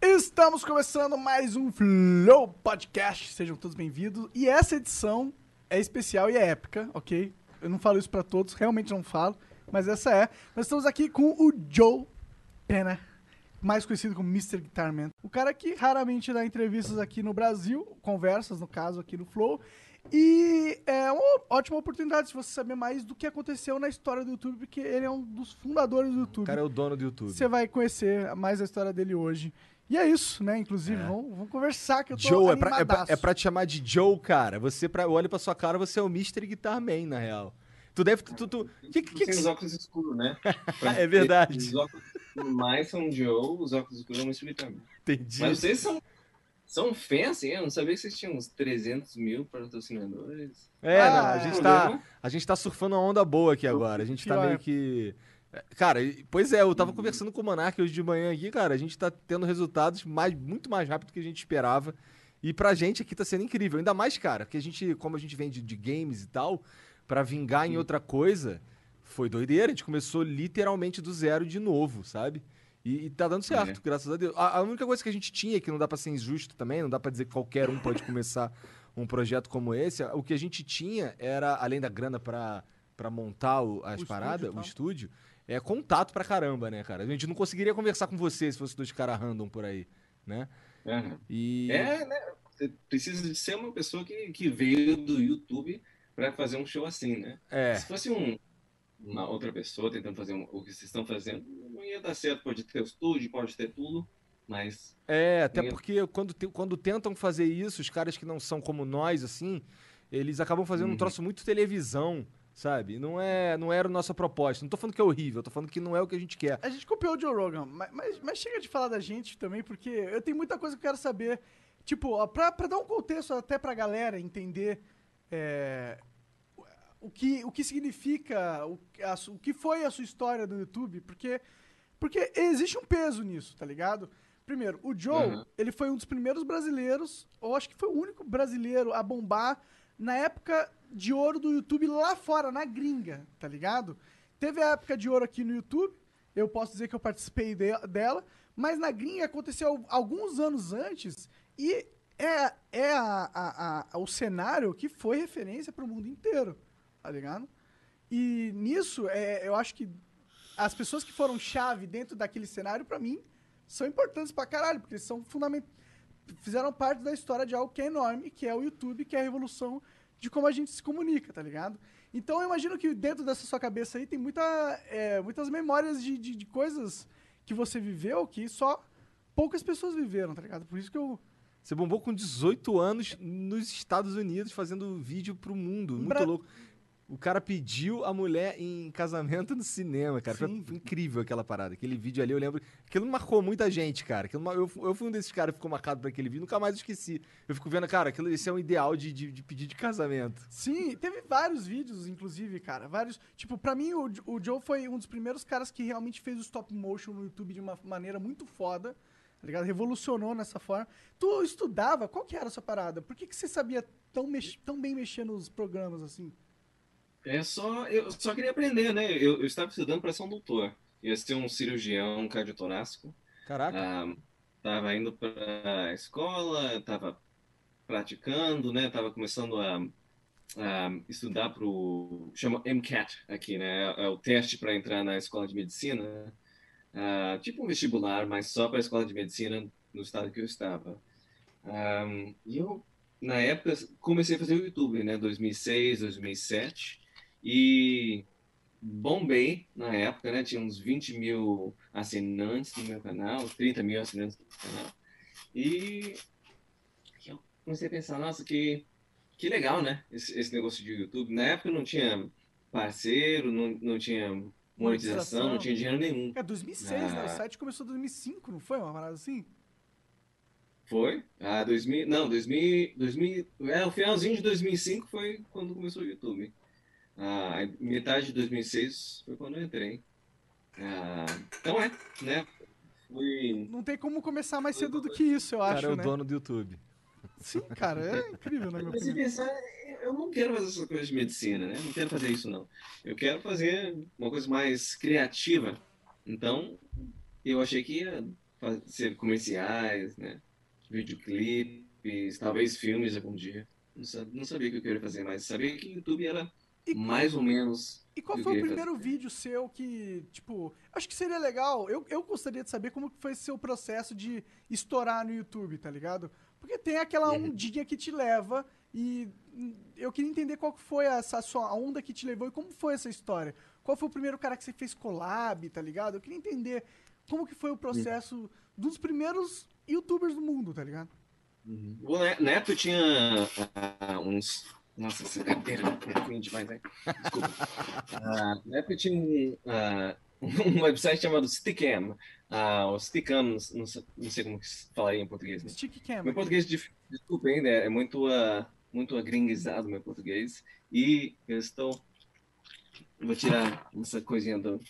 Estamos começando mais um Flow Podcast. Sejam todos bem-vindos. E essa edição é especial e é épica, ok? Eu não falo isso pra todos, realmente não falo, mas essa é. Nós estamos aqui com o Joe Pena, mais conhecido como Mr. Guitarman. O cara que raramente dá entrevistas aqui no Brasil, conversas, no caso, aqui no Flow. E é uma ótima oportunidade de você saber mais do que aconteceu na história do YouTube, porque ele é um dos fundadores do YouTube. O cara é o dono do YouTube. Você vai conhecer mais a história dele hoje. E é isso, né? Inclusive, vamos, vamos conversar que eu tô Joe, é pra, é, pra, é pra te chamar de Joe, cara. Você, pra, eu olho pra sua cara, você é o Mr. Guitar Man, na real. Tu deve. Tu, tu, que, que, que, Sem os óculos escuros, né? É verdade. Os óculos mais são Joe, os óculos escuros são Mr. também. Entendi. Mas vocês são, são fãs, assim? Eu não sabia que vocês tinham uns 300 mil patrocinadores. É, não, a Ah, gente, é. tá, a gente tá surfando uma onda boa aqui agora. A gente tá meio que. Cara, pois é, eu tava conversando com o Monark hoje de manhã aqui, cara. A gente tá tendo resultados mais, muito mais rápido do que a gente esperava. E pra gente aqui tá sendo incrível. Ainda mais, cara, que a gente, como a gente vem de, games e tal, pra vingar em outra coisa, foi doideira. A gente começou literalmente do zero de novo, sabe? E, e tá dando certo, É. graças a Deus. A, a única coisa que a gente tinha, que não dá pra ser injusto também, não dá pra dizer que qualquer um pode começar um projeto como esse, o que a gente tinha era, além da grana pra, pra montar o- as O paradas, o estúdio, é contato pra caramba, né, cara? A gente não conseguiria conversar com você se fosse dois caras random por aí, né? E. É, né? Você precisa de ser uma pessoa que, que veio do YouTube pra fazer um show assim, né? É. Se fosse um, uma outra pessoa tentando fazer um- o que vocês estão fazendo, não ia dar certo. Pode ter o estúdio, pode ter tudo, mas É, até porque quando, te- quando tentam fazer isso, os caras que não são como nós, assim, eles acabam fazendo um Uhum. troço muito televisão, sabe? Não, é, não era a nossa proposta. Não tô falando que é horrível, tô falando que não é o que a gente quer. A gente copiou o Joe Rogan, mas, mas, mas chega de falar da gente também, porque eu tenho muita coisa que eu quero saber. Tipo, ó, pra, pra dar um contexto até pra galera entender é, o, que, o que significa, o, a o que foi a sua história do YouTube, porque, porque existe um peso nisso, tá ligado? Primeiro, o Joe, Uhum. ele foi um dos primeiros brasileiros, ou acho que foi o único brasileiro a bombar na época de ouro do YouTube lá fora, na gringa, tá ligado? Teve a época de ouro aqui no YouTube, eu posso dizer que eu participei de- dela, mas na gringa aconteceu alguns anos antes e é, é a- a- a- o cenário que foi referência para o mundo inteiro, tá ligado? E nisso, é, eu acho que as pessoas que foram chave dentro daquele cenário, pra mim, são importantes pra caralho, porque eles são fundamentais. Fizeram parte da história de algo que é enorme, que é o YouTube, que é a revolução de como a gente se comunica, tá ligado? Então eu imagino que dentro dessa sua cabeça aí tem muita, é, muitas memórias de, de, de coisas que você viveu que só poucas pessoas viveram, tá ligado? Por isso que eu. Você bombou com 18 anos nos Estados Unidos fazendo vídeo pro mundo. Muito Bra- louco. O cara pediu a mulher em casamento no cinema, cara. Foi Sim. incrível aquela parada. Aquele vídeo ali, eu lembro. Aquilo marcou muita gente, cara. Aquilo eu, eu fui um desses caras que ficou marcado por aquele vídeo, nunca mais esqueci. Eu fico vendo, cara, aquilo, esse é um ideal de, de, de pedir de casamento. Sim, teve vários vídeos, inclusive, cara. Vários. Tipo, pra mim, o, o Joe foi um dos primeiros caras que realmente fez o stop motion no YouTube de uma maneira muito foda. Tá ligado? Revolucionou nessa forma. Tu estudava? Qual que era a sua parada? Por que, que você sabia tão, mex- tão bem mexer nos programas assim? É só. Eu só queria aprender, né? Eu, eu estava estudando para ser um doutor. Ia ser um cirurgião cardiotorácico. Caraca. Ah, tava indo para a escola, tava praticando, né? Tava começando a, a estudar para o chama MCAT aqui, né? É o teste para entrar na escola de medicina, Ah, tipo um vestibular, mas só para a escola de medicina no estado que eu estava. Ah, e eu na época comecei a fazer o YouTube, né? 2006, 2007 e bombei na época, né? Tinha uns 20 mil assinantes no meu canal, 30 mil assinantes no canal. E eu comecei a pensar, nossa, que, que legal, né? Esse, esse negócio de YouTube. Na época não tinha parceiro, não, não tinha monetização, Monetização. não tinha dinheiro nenhum. É 2006, né? O Ah. site começou em 2005, não foi? Uma parada assim? Foi? Ah, 2000, não, 2000, 2000, é, o finalzinho de 2005 foi quando começou o YouTube. Ah, metade de 2006 foi quando eu entrei. Ah, então é, né? Fui... Não tem como começar mais cedo do que isso, eu acho, cara é o né? dono do YouTube. Sim, cara, é incrível, minha Mas se pensar, eu não quero fazer essas coisas de medicina, né? Não quero fazer isso, não. Eu quero fazer uma coisa mais criativa. Então, eu achei que ia fazer comerciais, né? Videoclipes, talvez filmes algum dia. Não sa- não sabia o que eu queria fazer, mas sabia que o YouTube era E- mais ou menos. E qual foi o primeiro fazer. vídeo seu que, tipo, acho que seria legal, eu, eu gostaria de saber como foi seu processo de estourar no YouTube, tá ligado? Porque tem aquela Uhum. ondinha que te leva e eu queria entender qual foi essa sua a onda que te levou e como foi essa história. Qual foi o primeiro cara que você fez collab, tá ligado? Eu queria entender como que foi o processo dos primeiros youtubers do mundo, tá ligado? O Ne- Neto tinha ah, uns. Nossa, essa cadeira é ruim demais, né? Desculpa. Ah, na época tinha um, ah, um website chamado Stickam. Ah, o Stickam, não, não sei como que se falaria em português, né? Stick Cam. Meu português, dif- desculpa ainda, é muito, ah, muito agringuizado meu português. E eu estou. Vou tirar essa coisinha do.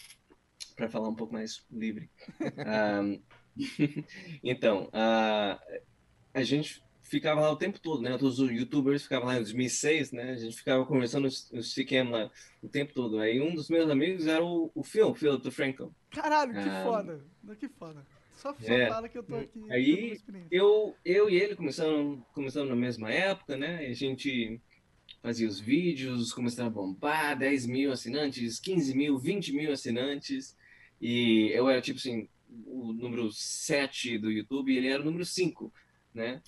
para falar um pouco mais livre. Ah, então, ah, a gente ficava lá o tempo todo, né? Todos os youtubers ficavam lá em 2006, né? A gente ficava conversando no CQM lá o tempo todo. Aí um dos meus amigos era o, o Phil, Philip DeFranco. Caralho, que Ah, foda. Que foda. Só, só É. fala que eu tô aqui. Aí. Eu, eu e ele começamos, começamos na mesma época, né? A gente fazia os vídeos, começava a bombar, 10 mil assinantes, 15 mil, 20 mil assinantes. E eu era, tipo assim, o número 7 do YouTube e ele era o número 5, né?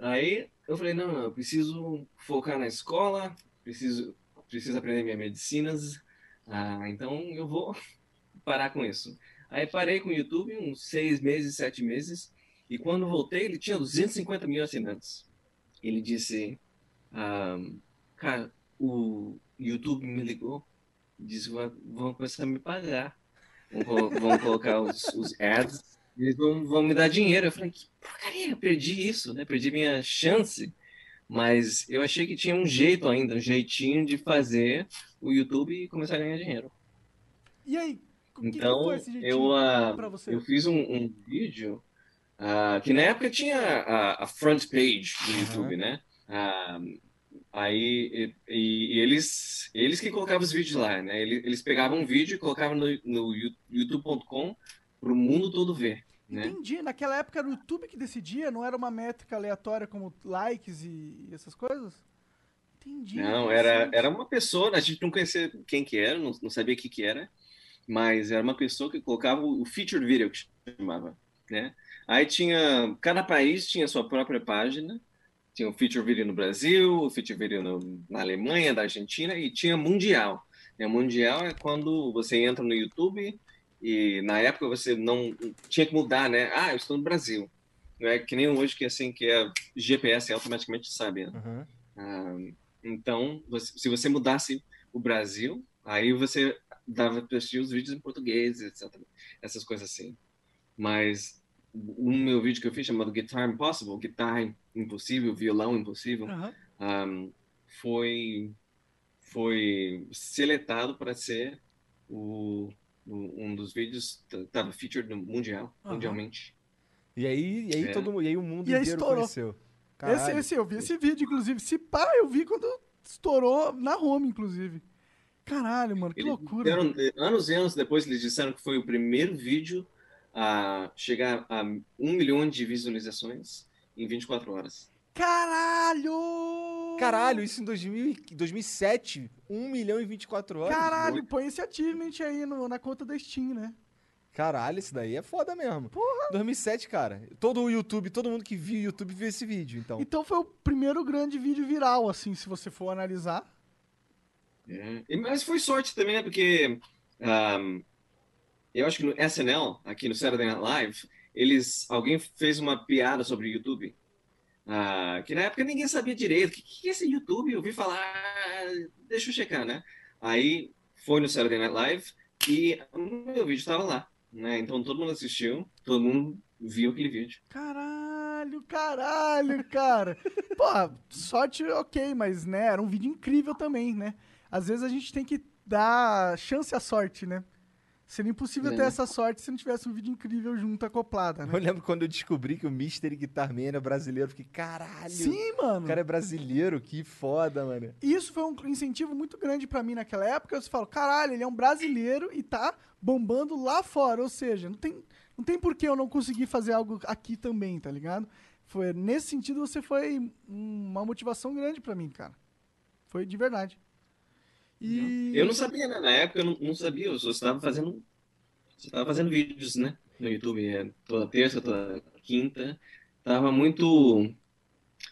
Aí eu falei, não, não, eu preciso focar na escola, preciso, preciso aprender minhas medicinas, ah, então eu vou parar com isso. Aí parei com o YouTube uns seis meses, sete meses, e quando voltei ele tinha 250 mil assinantes. Ele disse, ah, cara, o YouTube me ligou, disse, "Vão- começar a me pagar, vão, vão colocar os, os ads, eles vão, vão me dar dinheiro. Eu falei, que porcaria, eu perdi isso, né? Perdi minha chance. Mas eu achei que tinha um jeito ainda, um jeitinho de fazer o YouTube começar a ganhar dinheiro. E aí, Então, foi esse jeitinho eu, você? eu fiz um, um vídeo ah, que na época tinha a, a front page do Aham. YouTube, né? Ah, aí e, e eles eles que colocavam os vídeos lá, né? Eles, eles pegavam um vídeo e colocavam no, no you- youtube.com para o mundo todo ver, né? Entendi. Naquela época era o YouTube que decidia, não era uma métrica aleatória como likes e, essas coisas? Entendi. Não, era, era uma pessoa, a gente não conhecia quem que era, não, não sabia o que que era, mas era uma pessoa que colocava o featured video, que chamava, né? Aí tinha, cada país tinha sua própria página, tinha o feature video no Brasil, o feature video no, na Alemanha, da Argentina, e tinha mundial. né? mundial é quando você entra no YouTube e na época você não tinha que mudar, né? Ah, eu estou no Brasil. Não é que nem hoje que assim que é GPS automaticamente sabe, né? Aham. Ah, então, você- se você mudasse o Brasil, aí você dava para assistir os vídeos em português, etc. Essas coisas assim. Mas o meu vídeo que eu fiz chamado Guitar Impossible, guitarra impossível, violão impossível, Aham. um, foi foi seletado para ser o- um dos vídeos estava featured no mundial, Aham. mundialmente. E aí, e aí É. todo mundo, e aí o mundo E aí inteiro estourou. conheceu. Esse, Caralho. esse, eu vi esse vídeo, inclusive. Se pá, eu vi quando estourou na home, inclusive. Caralho, mano, que Eles loucura. disseram- anos e anos depois, eles disseram que foi o primeiro vídeo a chegar a um milhão de visualizações em 24 horas. Caralho! Caralho, isso em 2000, e- 2007, 1 milhão e 24 horas. Caralho, põe esse achievement aí no- na conta da Steam, né? Caralho, isso daí é foda mesmo. Porra. 2007, cara. Todo o YouTube, todo mundo que viu o YouTube viu esse vídeo, então. Então foi o primeiro grande vídeo viral, assim, se você for analisar. É. Mas foi sorte também, né? Porque ahm, eu acho que no SNL, aqui no Saturday Night Live, eles, alguém fez uma piada sobre o YouTube. Ah, que na época ninguém sabia direito. O que, que é esse YouTube? Eu ouvi falar, ah, deixa eu checar, né? Aí foi no Saturday Night Live e o meu vídeo estava lá. Né? Então todo mundo assistiu, todo mundo viu aquele vídeo. Caralho! caralho, cara. Pô, sorte ok, mas, né, era um vídeo incrível também, né? Às vezes a gente tem que dar chance à sorte, né? Seria impossível É. ter essa sorte se não tivesse um vídeo incrível junto acoplada, né? Eu lembro quando eu descobri que o Mystery Guitarman era brasileiro. eu Fiquei, caralho. Sim, mano. O cara é brasileiro, que foda, mano. Isso foi um incentivo muito grande pra mim naquela época. Eu falo, caralho, ele é um brasileiro e tá bombando lá fora. Ou seja, não tem, não tem por que eu não conseguir fazer algo aqui também, tá ligado? Foi, nesse sentido, você foi uma motivação grande pra mim, cara. Foi de verdade. E... Eu não sabia, né? Na época eu não, não sabia, eu só estava fazendo, só estava fazendo vídeos, né? No YouTube, é, toda terça, toda quinta. Tava muito,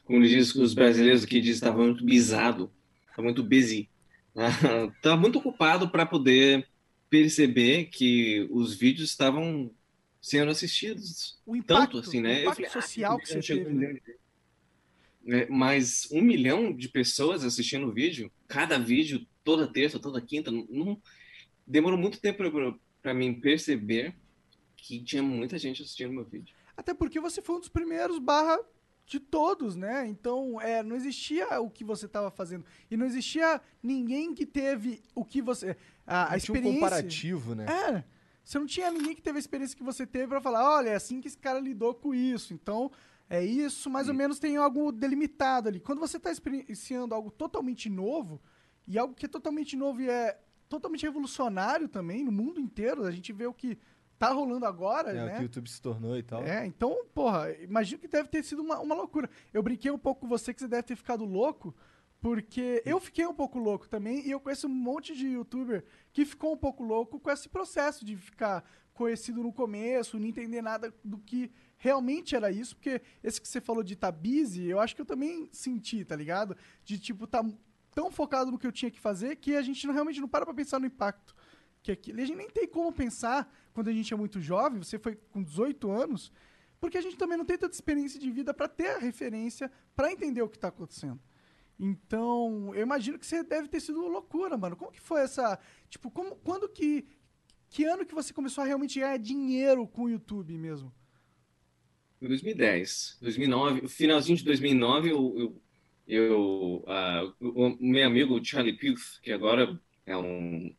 como diz os brasileiros aqui, diz, estava muito bisado, estava muito busy. Estava muito ocupado para poder perceber que os vídeos estavam sendo assistidos O impacto, tanto assim, o né? Eu impacto falei, ah, social que você teve. né? É, mas um milhão de pessoas assistindo o vídeo, cada vídeo, toda terça, toda quinta, não, demorou muito tempo para mim perceber que tinha muita gente assistindo meu vídeo. Até porque você foi um dos primeiros barra de todos, né? Então, é, não existia o que você estava fazendo. E não existia ninguém que teve o que você... A, a Não tinha um experiência... comparativo, né? É. Você não tinha ninguém que teve a experiência que você teve pra falar, olha, é assim que esse cara lidou com isso. Então, é isso, mais ou menos tem algo delimitado ali. Quando você tá experienciando algo totalmente novo, e algo que é totalmente novo e é totalmente revolucionário também, no mundo inteiro, a gente vê o que tá rolando agora, É, o né? que o YouTube se tornou e tal. É, então, porra, imagino que deve ter sido uma, uma loucura. Eu brinquei um pouco com você que você deve ter ficado louco, porque eu fiquei um pouco louco também, e eu conheço um monte de youtuber que ficou um pouco louco com esse processo de ficar conhecido no começo, não entender nada do que realmente era isso, porque esse que você falou de tá busy, eu acho que eu também senti, tá ligado? De tipo, tá tão focado no que eu tinha que fazer que a gente não, realmente não para pra pensar no impacto que aquilo. E a gente nem tem como pensar quando a gente é muito jovem, você foi com 18 anos, porque a gente também não tem tanta experiência de vida para ter a referência, para entender o que tá acontecendo. Então, eu imagino que você deve ter sido loucura, mano. Como que foi essa, tipo, como, quando que que ano que você começou a realmente ganhar dinheiro com o YouTube mesmo? Em 2010, 2009, finalzinho de 2009, eu, eu, eu ah, o, o meu amigo Charlie Puth, que agora é um,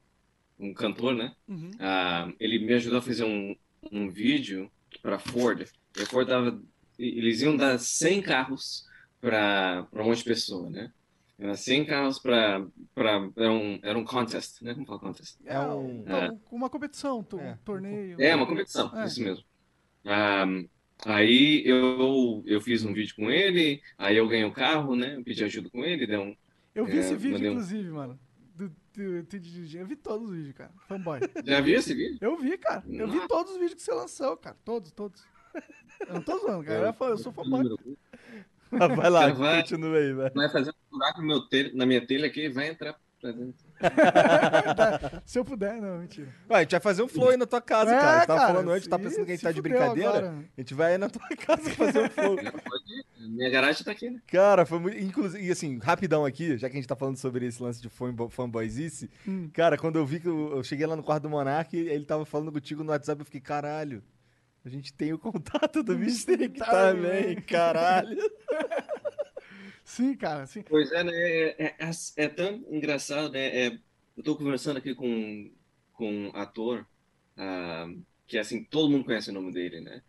um cantor, né? Uhum. Ah, ele me ajudou a fazer um, um vídeo para Ford. E a Ford tava, eles iam dar 100 carros para um monte de pessoa, né? Era 100 carros para era um era um contest, né? Como fala contest? É um- então, uma competição, to- É. um torneio. É, uma competição, É. isso mesmo. Ah, aí eu, eu fiz um vídeo com ele, aí eu ganhei o carro, né? Eu pedi ajuda com ele, deu um... Eu vi É, esse vídeo, mandei um- inclusive, mano. Do, do, do, do- eu vi todos os vídeos, cara. Fanboy. Já viu esse vídeo? Eu vi, cara. Eu vi todos os vídeos que você lançou, cara. Todos, todos. Eu não tô zoando, cara. Eu, eu sou fanboy. Vai lá, Vai. continua aí, vai. Vai fazer um buraco no meu telha, na minha telha aqui, vai entrar pra dentro. Se eu puder, não, mentira. Ué, a gente vai fazer um flow aí na tua casa, É, cara. A gente tava cara, falando antes, tá pensando que a gente tá de brincadeira. agora. A gente vai aí na tua casa fazer um flow. Já pode ir. Minha garagem tá aqui, né? Cara, foi muito. Inclusive, e assim, rapidão aqui, já que a gente tá falando sobre esse lance de fanbo- fanboyzice. Hum. Cara, quando eu vi que eu, eu cheguei lá no quarto do Monark, ele tava falando contigo no WhatsApp, eu fiquei, caralho. A gente tem o contato do Tá, também, né? caralho. Sim, cara, sim. Pois é, né? É, é, é tão engraçado, né? É, eu tô conversando aqui com, com um ator ah, que, assim, todo mundo conhece o nome dele, né?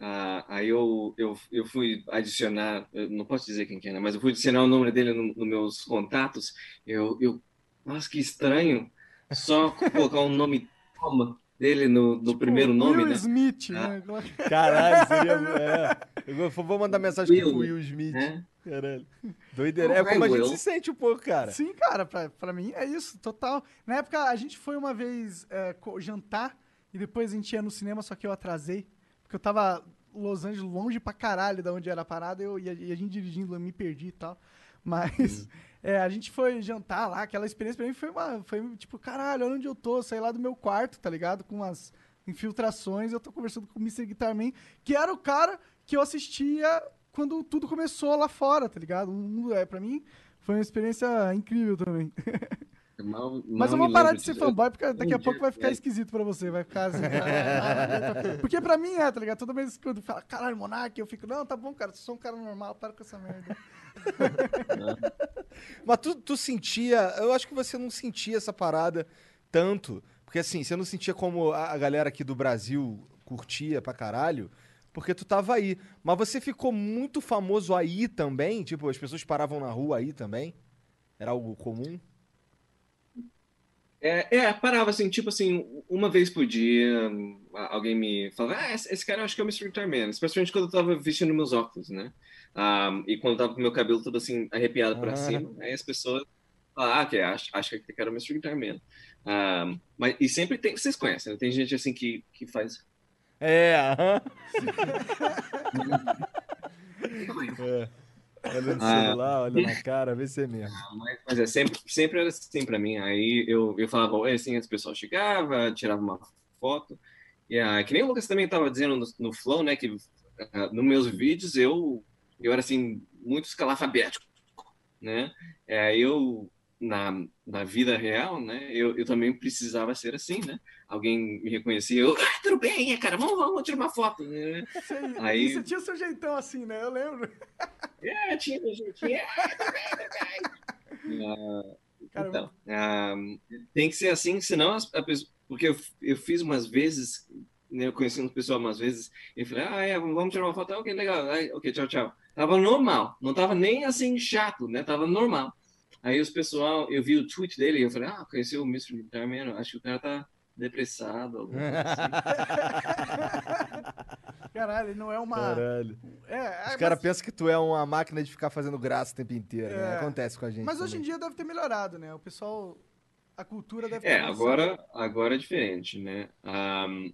Ah, aí eu, eu, eu fui adicionar, eu não posso dizer quem que é, né? Mas eu fui adicionar o nome dele no- nos meus contatos. Eu, eu, nossa, que estranho. Só colocar o nome Tom dele no, no primeiro nome, Will né? Smith, Ah. né? Caralho, seria. É. Eu vou mandar mensagem pro Will, Will Smith. né? Caralho. Doideira. É como a gente Will. se sente um pouco, cara. Sim, cara, pra, pra mim é isso, total. Na época, a gente foi uma vez é, jantar e depois a gente ia no cinema, só que eu atrasei. Porque eu tava Los Angeles, longe pra caralho da onde era a parada, eu, e, a, e a gente dirigindo, eu me perdi e tal. Mas é, a gente foi jantar lá, aquela experiência pra mim foi uma. Foi tipo, caralho, olha onde eu tô, saí lá do meu quarto, tá ligado? Com umas infiltrações, eu tô conversando com o Mr. Guitarman, que era o cara que eu assistia quando tudo começou lá fora, tá ligado? Um, é, pra mim, foi uma experiência incrível também. Mal, Mas eu vou parar de ser fanboy, porque daqui a pouco dia- vai ficar é. esquisito pra você. Vai ficar assim. ah, porque pra mim é, tá ligado? Toda vez que eu falo, caralho, Monark, eu fico, não, tá bom, cara, sou um cara normal, para com essa merda. Mas tu, tu sentia. Eu acho que você não sentia essa parada tanto. Porque assim, você não sentia como a, a galera aqui do Brasil curtia pra caralho. Porque tu tava aí. Mas você ficou muito famoso aí também? Tipo, as pessoas paravam na rua aí também? Era algo comum? É, é, parava assim, tipo assim, uma vez por dia, alguém me falava, ah, esse, esse cara eu acho que é o Mr. Guitar Man, especialmente quando eu tava vestindo meus óculos, né? Ah, e quando eu tava com meu cabelo todo assim, arrepiado pra Ah. cima, aí as pessoas falavam, ah, ok, acho, acho que aquele cara é o Mr. Guitar Man. Ah, mas, e sempre tem, vocês conhecem, né? Tem gente assim que, que faz. É, aham. é. Olha no Ah. celular, olha na cara, vê se é mesmo. Mas, mas é sempre, sempre era assim pra mim. Aí eu, eu falava, oi, assim, as pessoas chegavam, tirava uma foto. E ah, que nem o Lucas também estava dizendo no, no Flow, né, que ah, nos meus vídeos eu, eu era assim, muito escalafabético, né? É, eu, na, na vida real, né, eu, eu também precisava ser assim, né? Alguém me reconhecia, eu, ah, tudo bem, é, cara, vamos, vamos tirar uma foto, né? Você, Aí- você tinha seu jeitão assim, né? Eu lembro. É, tinha, tinha, tinha. Ah, Cara, Então, ah, tem que ser assim, senão as, a pessoa, porque eu, eu fiz umas vezes, né, eu conheci uma pessoa umas vezes, e falei, ah, é, vamos tirar uma foto, Ah, ok, legal, ok, tchau, tchau. Tava normal, não tava nem assim chato, né, tava normal. Aí os pessoal, eu vi o tweet dele, e eu falei, ah, conheci o Mr. Guitar Man, acho que o cara tá depressado, assim. Caralho, ele não é uma. Caralho. É, Os é, caras mas, pensam que tu é uma máquina de ficar fazendo graça o tempo inteiro, né? É. Acontece com a gente. mas hoje em também. dia deve ter melhorado, né? O pessoal. A cultura deve ter É, agora, agora é diferente, né? Ahm,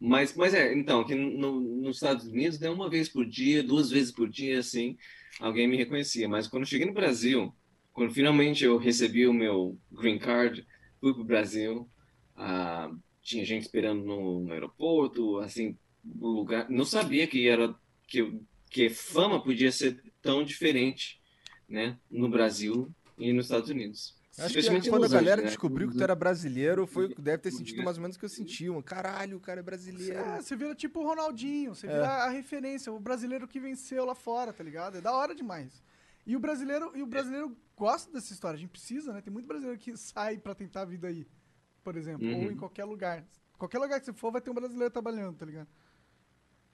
mas, mas é, então, aqui no, nos Estados Unidos, né, uma vez por dia, duas vezes por dia, assim, alguém me reconhecia. Mas quando eu cheguei no Brasil, quando finalmente eu recebi o meu green card, fui pro Brasil, ah, tinha gente esperando no, no aeroporto, assim, lugar, não sabia que era que, que fama podia ser tão diferente, né, no Brasil e nos Estados Unidos. Acho que quando a galera né? descobriu que tu era brasileiro, foi, deve ter sentido mais ou menos o que eu senti. Um, caralho, o cara é brasileiro. É, você vira tipo o Ronaldinho, você É. vira a referência, o brasileiro que venceu lá fora, tá ligado? É da hora demais. E o brasileiro, e o brasileiro gosta dessa história, a gente precisa, né? Tem muito brasileiro que sai pra tentar a vida aí, por exemplo, Uhum. ou em qualquer lugar. Qualquer lugar que você for, vai ter um brasileiro trabalhando, tá ligado?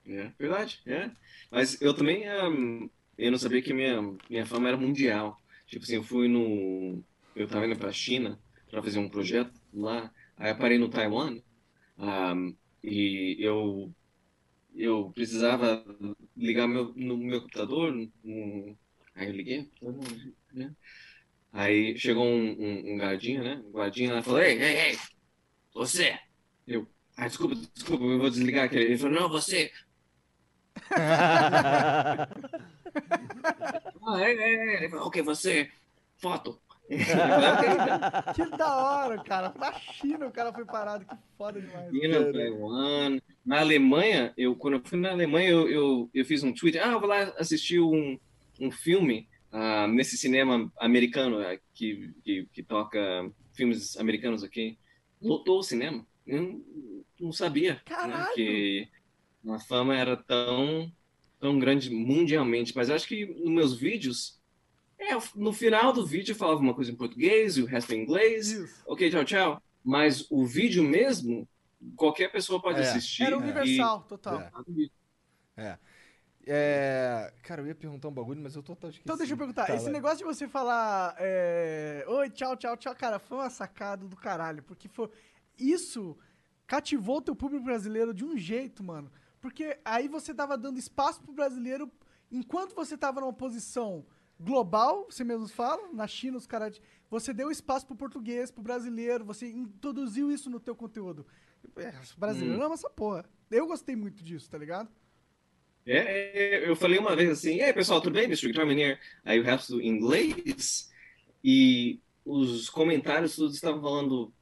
É, verdade, é. Mas eu também, hum, eu não sabia que minha, minha fama era mundial. Tipo assim, eu fui no, eu tava indo pra China para fazer um projeto lá, aí eu parei no Taiwan, hum, e eu, eu precisava ligar meu, no meu computador, no- aí eu liguei, né? Aí chegou um, um, um guardinha, né? Um guardinha lá falou, ei, ei, ei, você! Eu, ah, desculpa, desculpa, eu vou desligar aqui. Ele falou, não, você! Ah, é, é, é. Ele falou, ok, você, foto. Que da hora, cara. Na China o cara foi parado, que foda demais. No Taiwan. Na Alemanha, eu, quando eu fui na Alemanha, eu, eu, eu fiz um tweet. Ah, eu vou lá assistir um, um filme ah, nesse cinema americano ah, que, que, que toca filmes americanos aqui. Lotou o cinema. Eu não, não sabia né, que a fama era tão, tão grande mundialmente. Mas eu acho que nos meus vídeos, é, no final do vídeo eu falava uma coisa em português e o resto em inglês. Isso. Ok, tchau, tchau. Mas o vídeo mesmo, qualquer pessoa pode É. assistir. Era e- universal, total. É. É, Cara, eu ia perguntar um bagulho, mas eu tô esqueci. Então deixa eu perguntar, Tá, esse vai. negócio de você falar é, oi, tchau, tchau, tchau, cara, foi uma sacada do caralho, porque foi isso cativou o teu público brasileiro de um jeito, mano. Porque aí você tava dando espaço pro brasileiro enquanto você tava numa posição global, você mesmo fala, na China os caras, você deu espaço pro português, pro brasileiro, você introduziu isso no teu conteúdo. É, o brasileiro Hum. ama essa porra. Eu gostei muito disso, tá ligado? É, é, eu falei uma vez assim, aí pessoal, tudo bem, Mr. Guitar? Aí o resto em inglês, e os comentários todos estavam falando,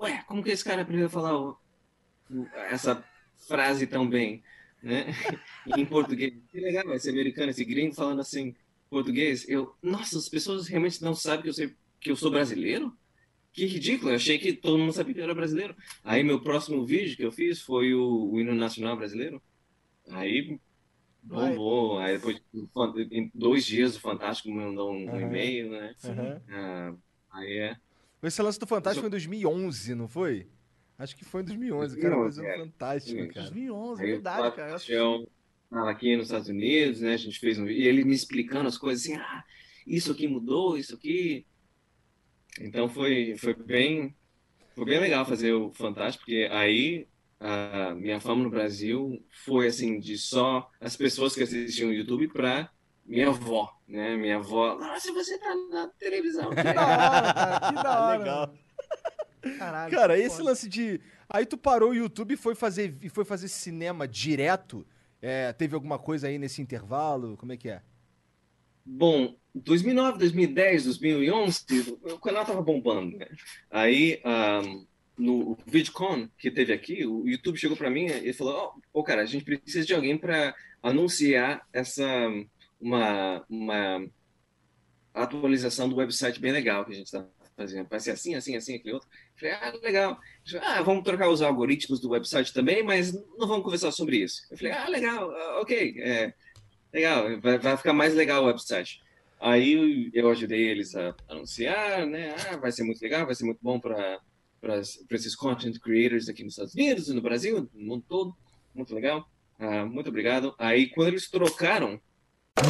ué, como que esse cara aprendeu a falar essa frase tão bem, né? em português. Que legal, esse americano, esse gringo falando assim, português. Eu, nossa, as pessoas realmente não sabem que eu, sei, que eu sou brasileiro? que ridículo, eu achei que todo mundo sabia que eu era brasileiro. Aí meu próximo vídeo que eu fiz foi o, o hino nacional brasileiro. Aí bombou. Aí depois, em dois dias, o Fantástico me mandou um, Aham. e-mail, né? Aham. Ah, aí é. Esse lance do Fantástico foi em 2011, não foi? Acho que foi em 2011, cara. Mas 2011, é fantástico, Sim. cara. 2011, é Aí verdade, o cara. Eu tava aqui nos Estados Unidos, né? A gente fez um e ele me explicando as coisas assim, ah, isso aqui mudou, isso aqui. Então foi foi bem foi bem legal fazer o Fantástico, porque aí a minha fama no Brasil foi assim de só as pessoas que assistiam o YouTube para minha avó, né? Minha avó, nossa, você tá na televisão. Que da hora, cara. Que da hora. Legal. Caralho. Cara, esse foda. lance de. Aí tu parou o YouTube e foi fazer, e foi fazer cinema direto? É, teve alguma coisa aí nesse intervalo? Como é que é? Bom, 2009, 2010, 2011, o canal tava bombando, né? Aí, ahm, no VidCon que teve aqui, o YouTube chegou para mim e falou: "Ó, pô, cara, a gente precisa de alguém para anunciar essa uma, uma atualização do website bem legal que a gente está fazendo. Vai ser assim, assim, assim, aquele outro. Falei, ah, legal. Falei, ah, vamos trocar os algoritmos do website também, mas não vamos conversar sobre isso. Eu falei, ah, legal, ah, ok, é, legal, vai, vai ficar mais legal o website. Aí eu ajudei eles a anunciar, né? Ah, vai ser muito legal, vai ser muito bom para esses content creators aqui nos Estados Unidos, no Brasil, no mundo todo. Muito legal. Ah, muito obrigado. Aí quando eles trocaram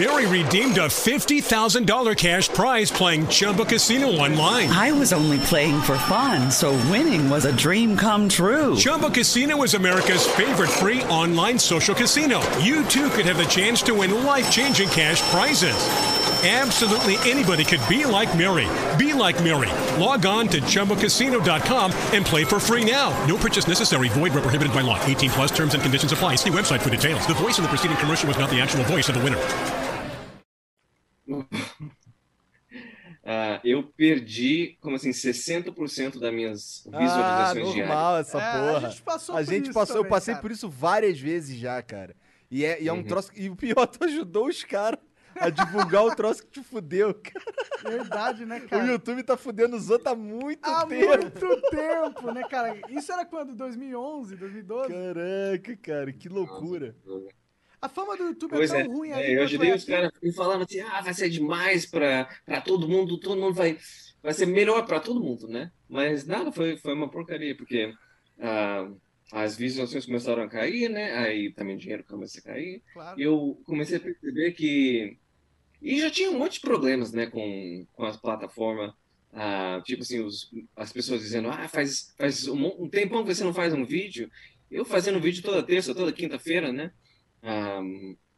Mary redeemed a $50,000 cash prize playing Chumba Casino online. I was only playing for fun, so winning was a dream come true. Chumba Casino is America's favorite free online social casino. You too could have the chance to win life changing cash prizes. Absolutely anybody could be like Mary. Be like Mary. Log on to chumbacasino.com and play for free now. No purchase necessary. Void where prohibited by law. 18 plus terms and conditions apply. See website for details. The voice in the preceding commercial was not the actual voice of the winner. Ah, eu perdi, como assim, 60% das minhas Ah, visualizações diárias. normal essa É, porra. a gente passou A por gente isso passou, eu também, passei cara. por isso várias vezes já, cara. E é, e é um Uhum. troço. E o pior, tu ajudou os caras a divulgar o troço que te fudeu, cara. Verdade, né, O cara? YouTube tá fudendo os outros há muito Há tempo. muito tempo, né, cara? Isso era quando? 2011, 2012? Caraca, cara, que loucura. A fama do YouTube Pois é é, tão ruim é, aí. eu ajudei é os caras e falava assim, ah, vai ser demais para todo mundo, todo mundo vai, vai ser melhor para todo mundo, né? Mas nada, foi, foi uma porcaria, porque ah, as visualizações começaram a cair, né? Aí também o dinheiro começou a cair. Claro. E eu comecei a perceber que. E já tinha um monte de problemas, né, com, com a plataforma. Ah, tipo assim, os, as pessoas dizendo, ah, faz, faz um, um tempão que você não faz um vídeo. Eu fazendo vídeo toda terça, toda quinta-feira, né? Ah,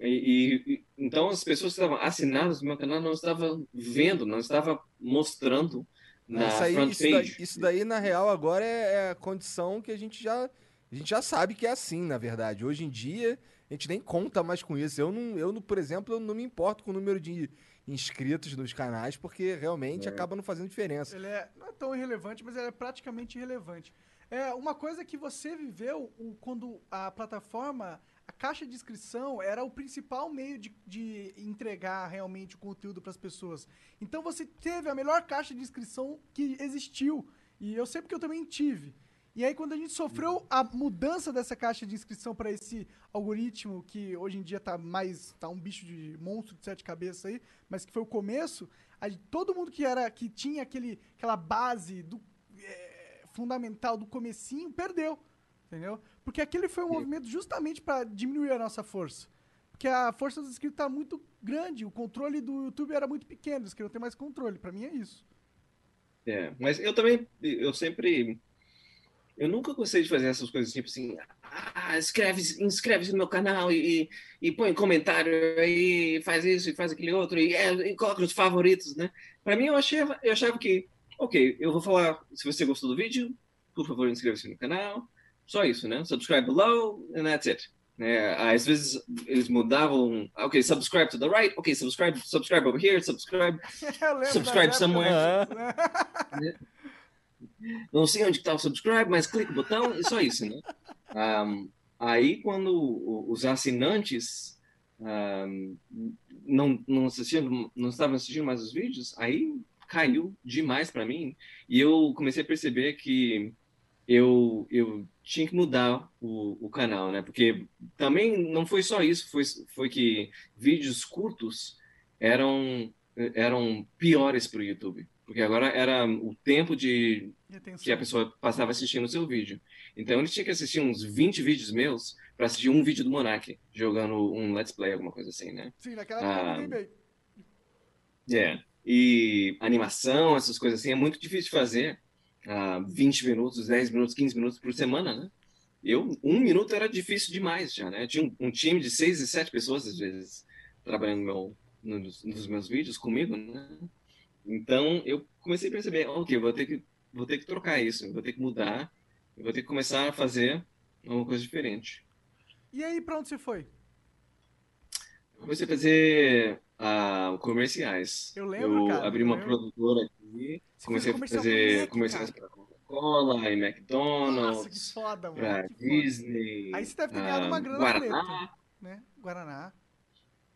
e, e- então as pessoas que estavam assinadas no meu canal não estavam vendo, não estavam mostrando na isso, aí, front isso, daí, page. isso daí, na real, agora é, é a condição que a gente já. A gente já sabe que é assim, na verdade. Hoje em dia, a gente nem conta mais com isso. Eu, não, eu por exemplo, eu não me importo com o número de inscritos nos canais, porque realmente É. acaba não fazendo diferença. Ele é, não é tão irrelevante, mas ele é praticamente irrelevante. É uma coisa que você viveu o- quando a plataforma, a caixa de inscrição era o principal meio de, de entregar realmente o conteúdo para as pessoas. Então você teve a melhor caixa de inscrição que existiu. E eu sei porque eu também tive. E aí, quando a gente sofreu a mudança dessa caixa de inscrição para esse algoritmo, que hoje em dia tá mais. tá um bicho de monstro de sete cabeças aí, mas que foi o começo, a todo mundo que era que tinha aquele, aquela base do, é, fundamental do comecinho perdeu. Entendeu? Porque aquele foi um movimento justamente para diminuir a nossa força. Porque a força dos inscritos tá muito grande, o controle do YouTube era muito pequeno, eles queriam ter mais controle. Para mim é isso. É, mas eu também, eu sempre, eu nunca gostei de fazer essas coisas tipo assim, ah, escreve, inscreve-se no meu canal e, e põe comentário aí, faz isso e faz aquele outro e, é, e coloca os favoritos, né? Para mim eu achava, eu achava que, ok, eu vou falar, se você gostou do vídeo, por favor inscreva-se no canal, só isso, né? Subscribe below and that's it. Né? Às vezes eles mudavam, ok, subscribe to the right, ok, subscribe, subscribe over here, subscribe Subscribe somewhere. não sei onde está o subscribe, mas clica o botão e só isso, né? Ahm, aí, quando os assinantes ahm, não, não não estavam assistindo mais os vídeos, aí caiu demais para mim e eu comecei a perceber que eu, eu tinha que mudar o, o canal, né? Porque também não foi só isso, foi, foi que vídeos curtos eram, eram piores para o YouTube. Porque agora era o tempo de que a pessoa passava assistindo o seu vídeo. Então ele tinha que assistir uns 20 vídeos meus para assistir um vídeo do Monark, jogando um Let's Play, alguma coisa assim, né? Sim, naquela época ah, É. E animação, essas coisas assim, é muito difícil de fazer. Ah, 20 minutos, 10 minutos, 15 minutos por semana, né? Eu, um minuto era difícil demais já, né? Eu tinha um, um, time de seis e sete pessoas, às vezes, trabalhando no meu, nos, nos meus vídeos comigo, né? Então, eu comecei a perceber, ok, vou ter que, vou ter que trocar isso, vou ter que mudar, vou ter que começar a fazer uma coisa diferente. E aí, pra onde você foi? comecei a fazer uh, comerciais. Eu lembro, eu cara. abri uma produtora aqui, você comecei a fazer comerciais para Coca-Cola, e McDonald's, Nossa, que foda, mano. pra Disney. Aí você deve ter ganhado uma grana Guaraná. né? Guaraná.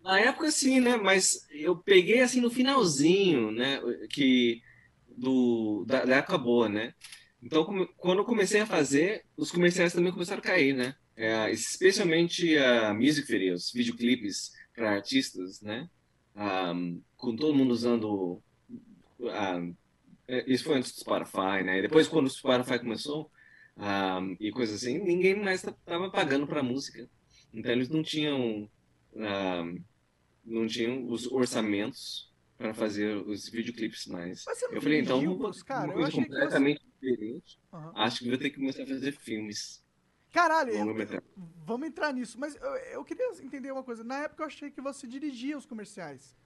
Na época sim, né? Mas eu peguei assim no finalzinho, né? Que do da, da época boa, né? Então, quando eu comecei a fazer, os comerciais também começaram a cair, né? É, especialmente a uh, music videos, videoclipes para artistas, né? Um, com todo mundo usando. Um, isso foi antes do Spotify, né? E depois, quando o Spotify começou um, e coisas assim, ninguém mais estava pagando para música. Então, eles não tinham. Não tinham os orçamentos para fazer os videoclipes mais. eu falei, então, uma, cara, uma coisa completamente você... diferente. Uhum. Acho que vou ter que começar a fazer filmes. Caralho, eu, vamos entrar nisso. Mas eu, eu, queria entender uma coisa. Na época eu achei que você dirigia os comerciais.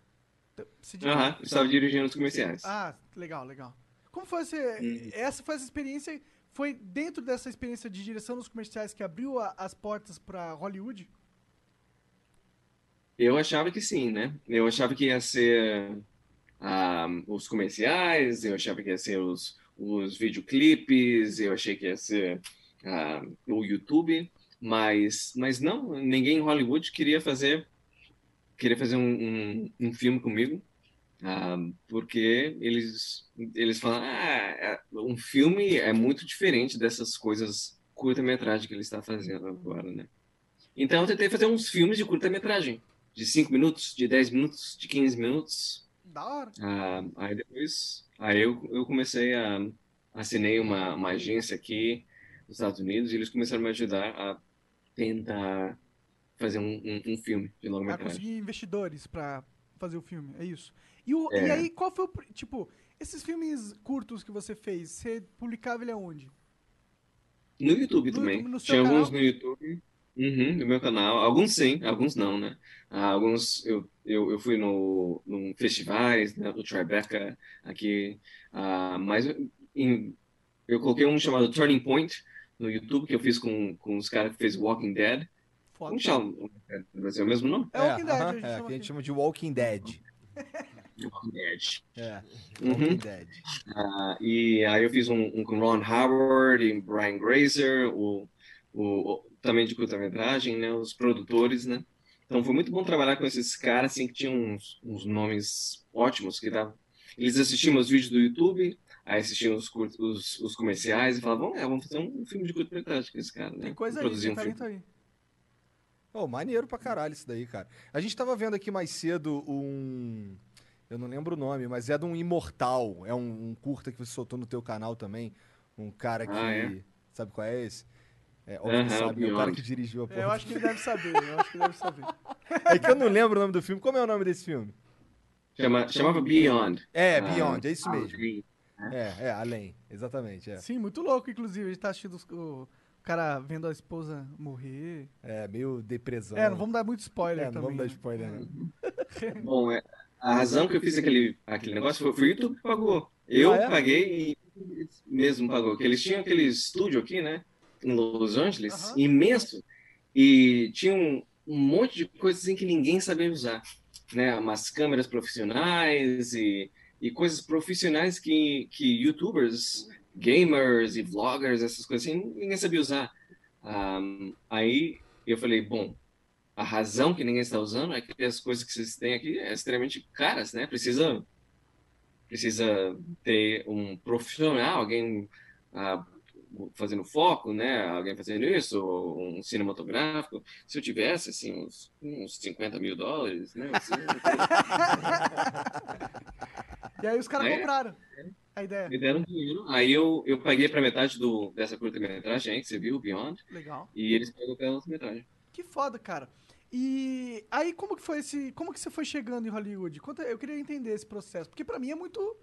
Aham, uhum, estava dirigindo os comerciais. Ah, legal, legal. Como foi esse, hum. essa foi essa experiência? Foi dentro dessa experiência de direção dos comerciais que abriu a, as portas para Hollywood? Eu achava que sim, né? Eu achava que ia ser um, ah, os comerciais, eu achava que ia ser os, os videoclipes, eu achei que ia ser uh, o YouTube, mas, mas não, ninguém em Hollywood queria fazer queria fazer um, um, um filme comigo, uh, porque eles eles falam, ah, é, um filme é muito diferente dessas coisas curta-metragem que ele está fazendo agora, né? Então eu tentei fazer uns filmes de curta-metragem, de 5 minutos, de 10 minutos, de 15 minutos. Da hora. Uh, aí depois, aí eu, eu comecei a assinei uma, uma agência aqui nos Estados Unidos e eles começaram a me ajudar a tentar fazer um, um, um filme de longa-metragem. Ah, conseguir investidores para fazer o filme, é isso. E, o, é. e aí, qual foi o... Tipo, esses filmes curtos que você fez, você publicava ele aonde? No YouTube no, também. No Tinha canal? alguns no YouTube. Uhum, no meu canal. Alguns sim, alguns não, né? Ah, alguns eu, eu, eu fui no, no festivais, né, no Tribeca aqui. Ah, mas em, eu coloquei um chamado Turning Point, no YouTube que eu fiz com, com os caras que fez Walking Dead. Foda. Como chama? É o mesmo nome? É, Walking Dead. Uh -huh, é, que a gente chama de Walking Dead. Walking Dead. É, uhum. Walking uhum. Dead. Uh, e aí eu fiz um, um, com Ron Howard e Brian Grazer, o, o também de curta-metragem, né? Os produtores, né? Então foi muito bom trabalhar com esses caras, assim, que tinham uns, uns nomes ótimos, que dava... Eles assistiam meus vídeos do YouTube, Aí assistiam os, os, os comerciais e falavam, é, vamos fazer um filme de curta-metragem com esse cara, né? Tem coisa aí, tem um talento aí. Oh, maneiro pra caralho isso daí, cara. A gente tava vendo aqui mais cedo um... Eu não lembro o nome, mas é de um Imortal. É um, um curta que você soltou no teu canal também. Um cara que... Ah, é? Sabe qual é esse? É, óbvio uhum, sabe, é o cara que dirigiu a porra. Eu acho que ele deve saber, eu acho que ele deve saber. é que eu não lembro o nome do filme. Como é o nome desse filme? Chama, chamava Beyond. É, Beyond, é isso mesmo. É, é, além, exatamente. É. Sim, muito louco, inclusive. A gente tá assistindo o, cara vendo a esposa morrer. É, meio depressão. É, não vamos dar muito spoiler é, também. Não vamos dar spoiler, né? Bom, é, a razão que eu fiz aquele, aquele negócio foi, foi o YouTube que pagou. Eu ah, é? paguei e mesmo pagou. Porque eles tinham aquele estúdio aqui, né? Em Los Angeles, imenso. E tinha um, um monte de coisas em que ninguém sabia usar. Né? Umas câmeras profissionais e e coisas profissionais que, que youtubers, gamers e vloggers, essas coisas assim, ninguém sabia usar. Um, aí eu falei, bom, a razão que ninguém está usando é que as coisas que vocês têm aqui é extremamente caras, né? Precisa precisa ter um profissional, alguém ah, fazendo foco, né? Alguém fazendo isso, um cinematográfico. Se eu tivesse, assim, uns, uns 50 mil dólares, né? Assim, E aí os caras É. compraram a ideia. me deram dinheiro. Aí eu, eu paguei para metade do, dessa curta-metragem aí, que você viu, Beyond, Legal. e eles pagam pela outra metade. Que foda, cara. E aí como que foi esse, como que você foi chegando em Hollywood? Conta, eu queria entender esse processo, porque pra mim é muito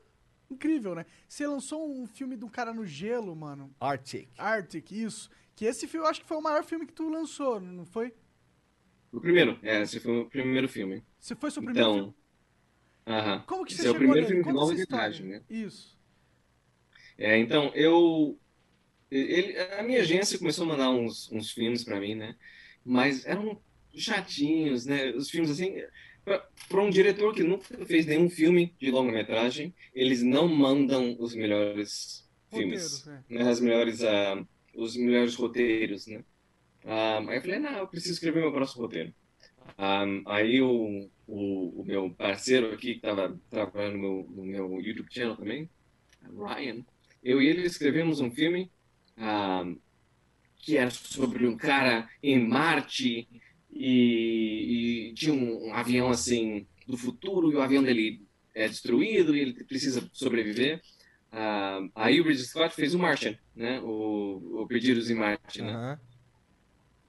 incrível, né? Você lançou um filme de um cara no gelo, mano. Arctic. Arctic, isso. Que esse filme eu acho que foi o maior filme que tu lançou, não foi? O primeiro, é, esse foi o primeiro filme. Se foi seu primeiro Então, filme. aham. Como que esse você é o chegou primeiro nele? filme de Conta essa longa-metragem, história. né? Isso. É, então, eu. Ele, a minha agência começou a mandar uns, uns filmes pra mim, né? Mas eram chatinhos, né? Os filmes assim. Para um diretor que nunca fez nenhum filme de longa-metragem, eles não mandam os melhores filmes, Roteiro, né? As melhores, ah, os melhores roteiros, né? Ah, aí eu falei, não, eu preciso escrever meu próximo roteiro. Ah, aí o, o, o meu parceiro aqui, que estava trabalhando no meu, no meu YouTube channel também, Ryan, eu e ele escrevemos um filme ah, que era sobre um cara em Marte e, e tinha um, um avião assim do futuro e o avião dele é destruído e ele precisa sobreviver. Ah, aí o Ridley Scott fez o Martian, né? O, o Perdidos em Marte, né? Aham.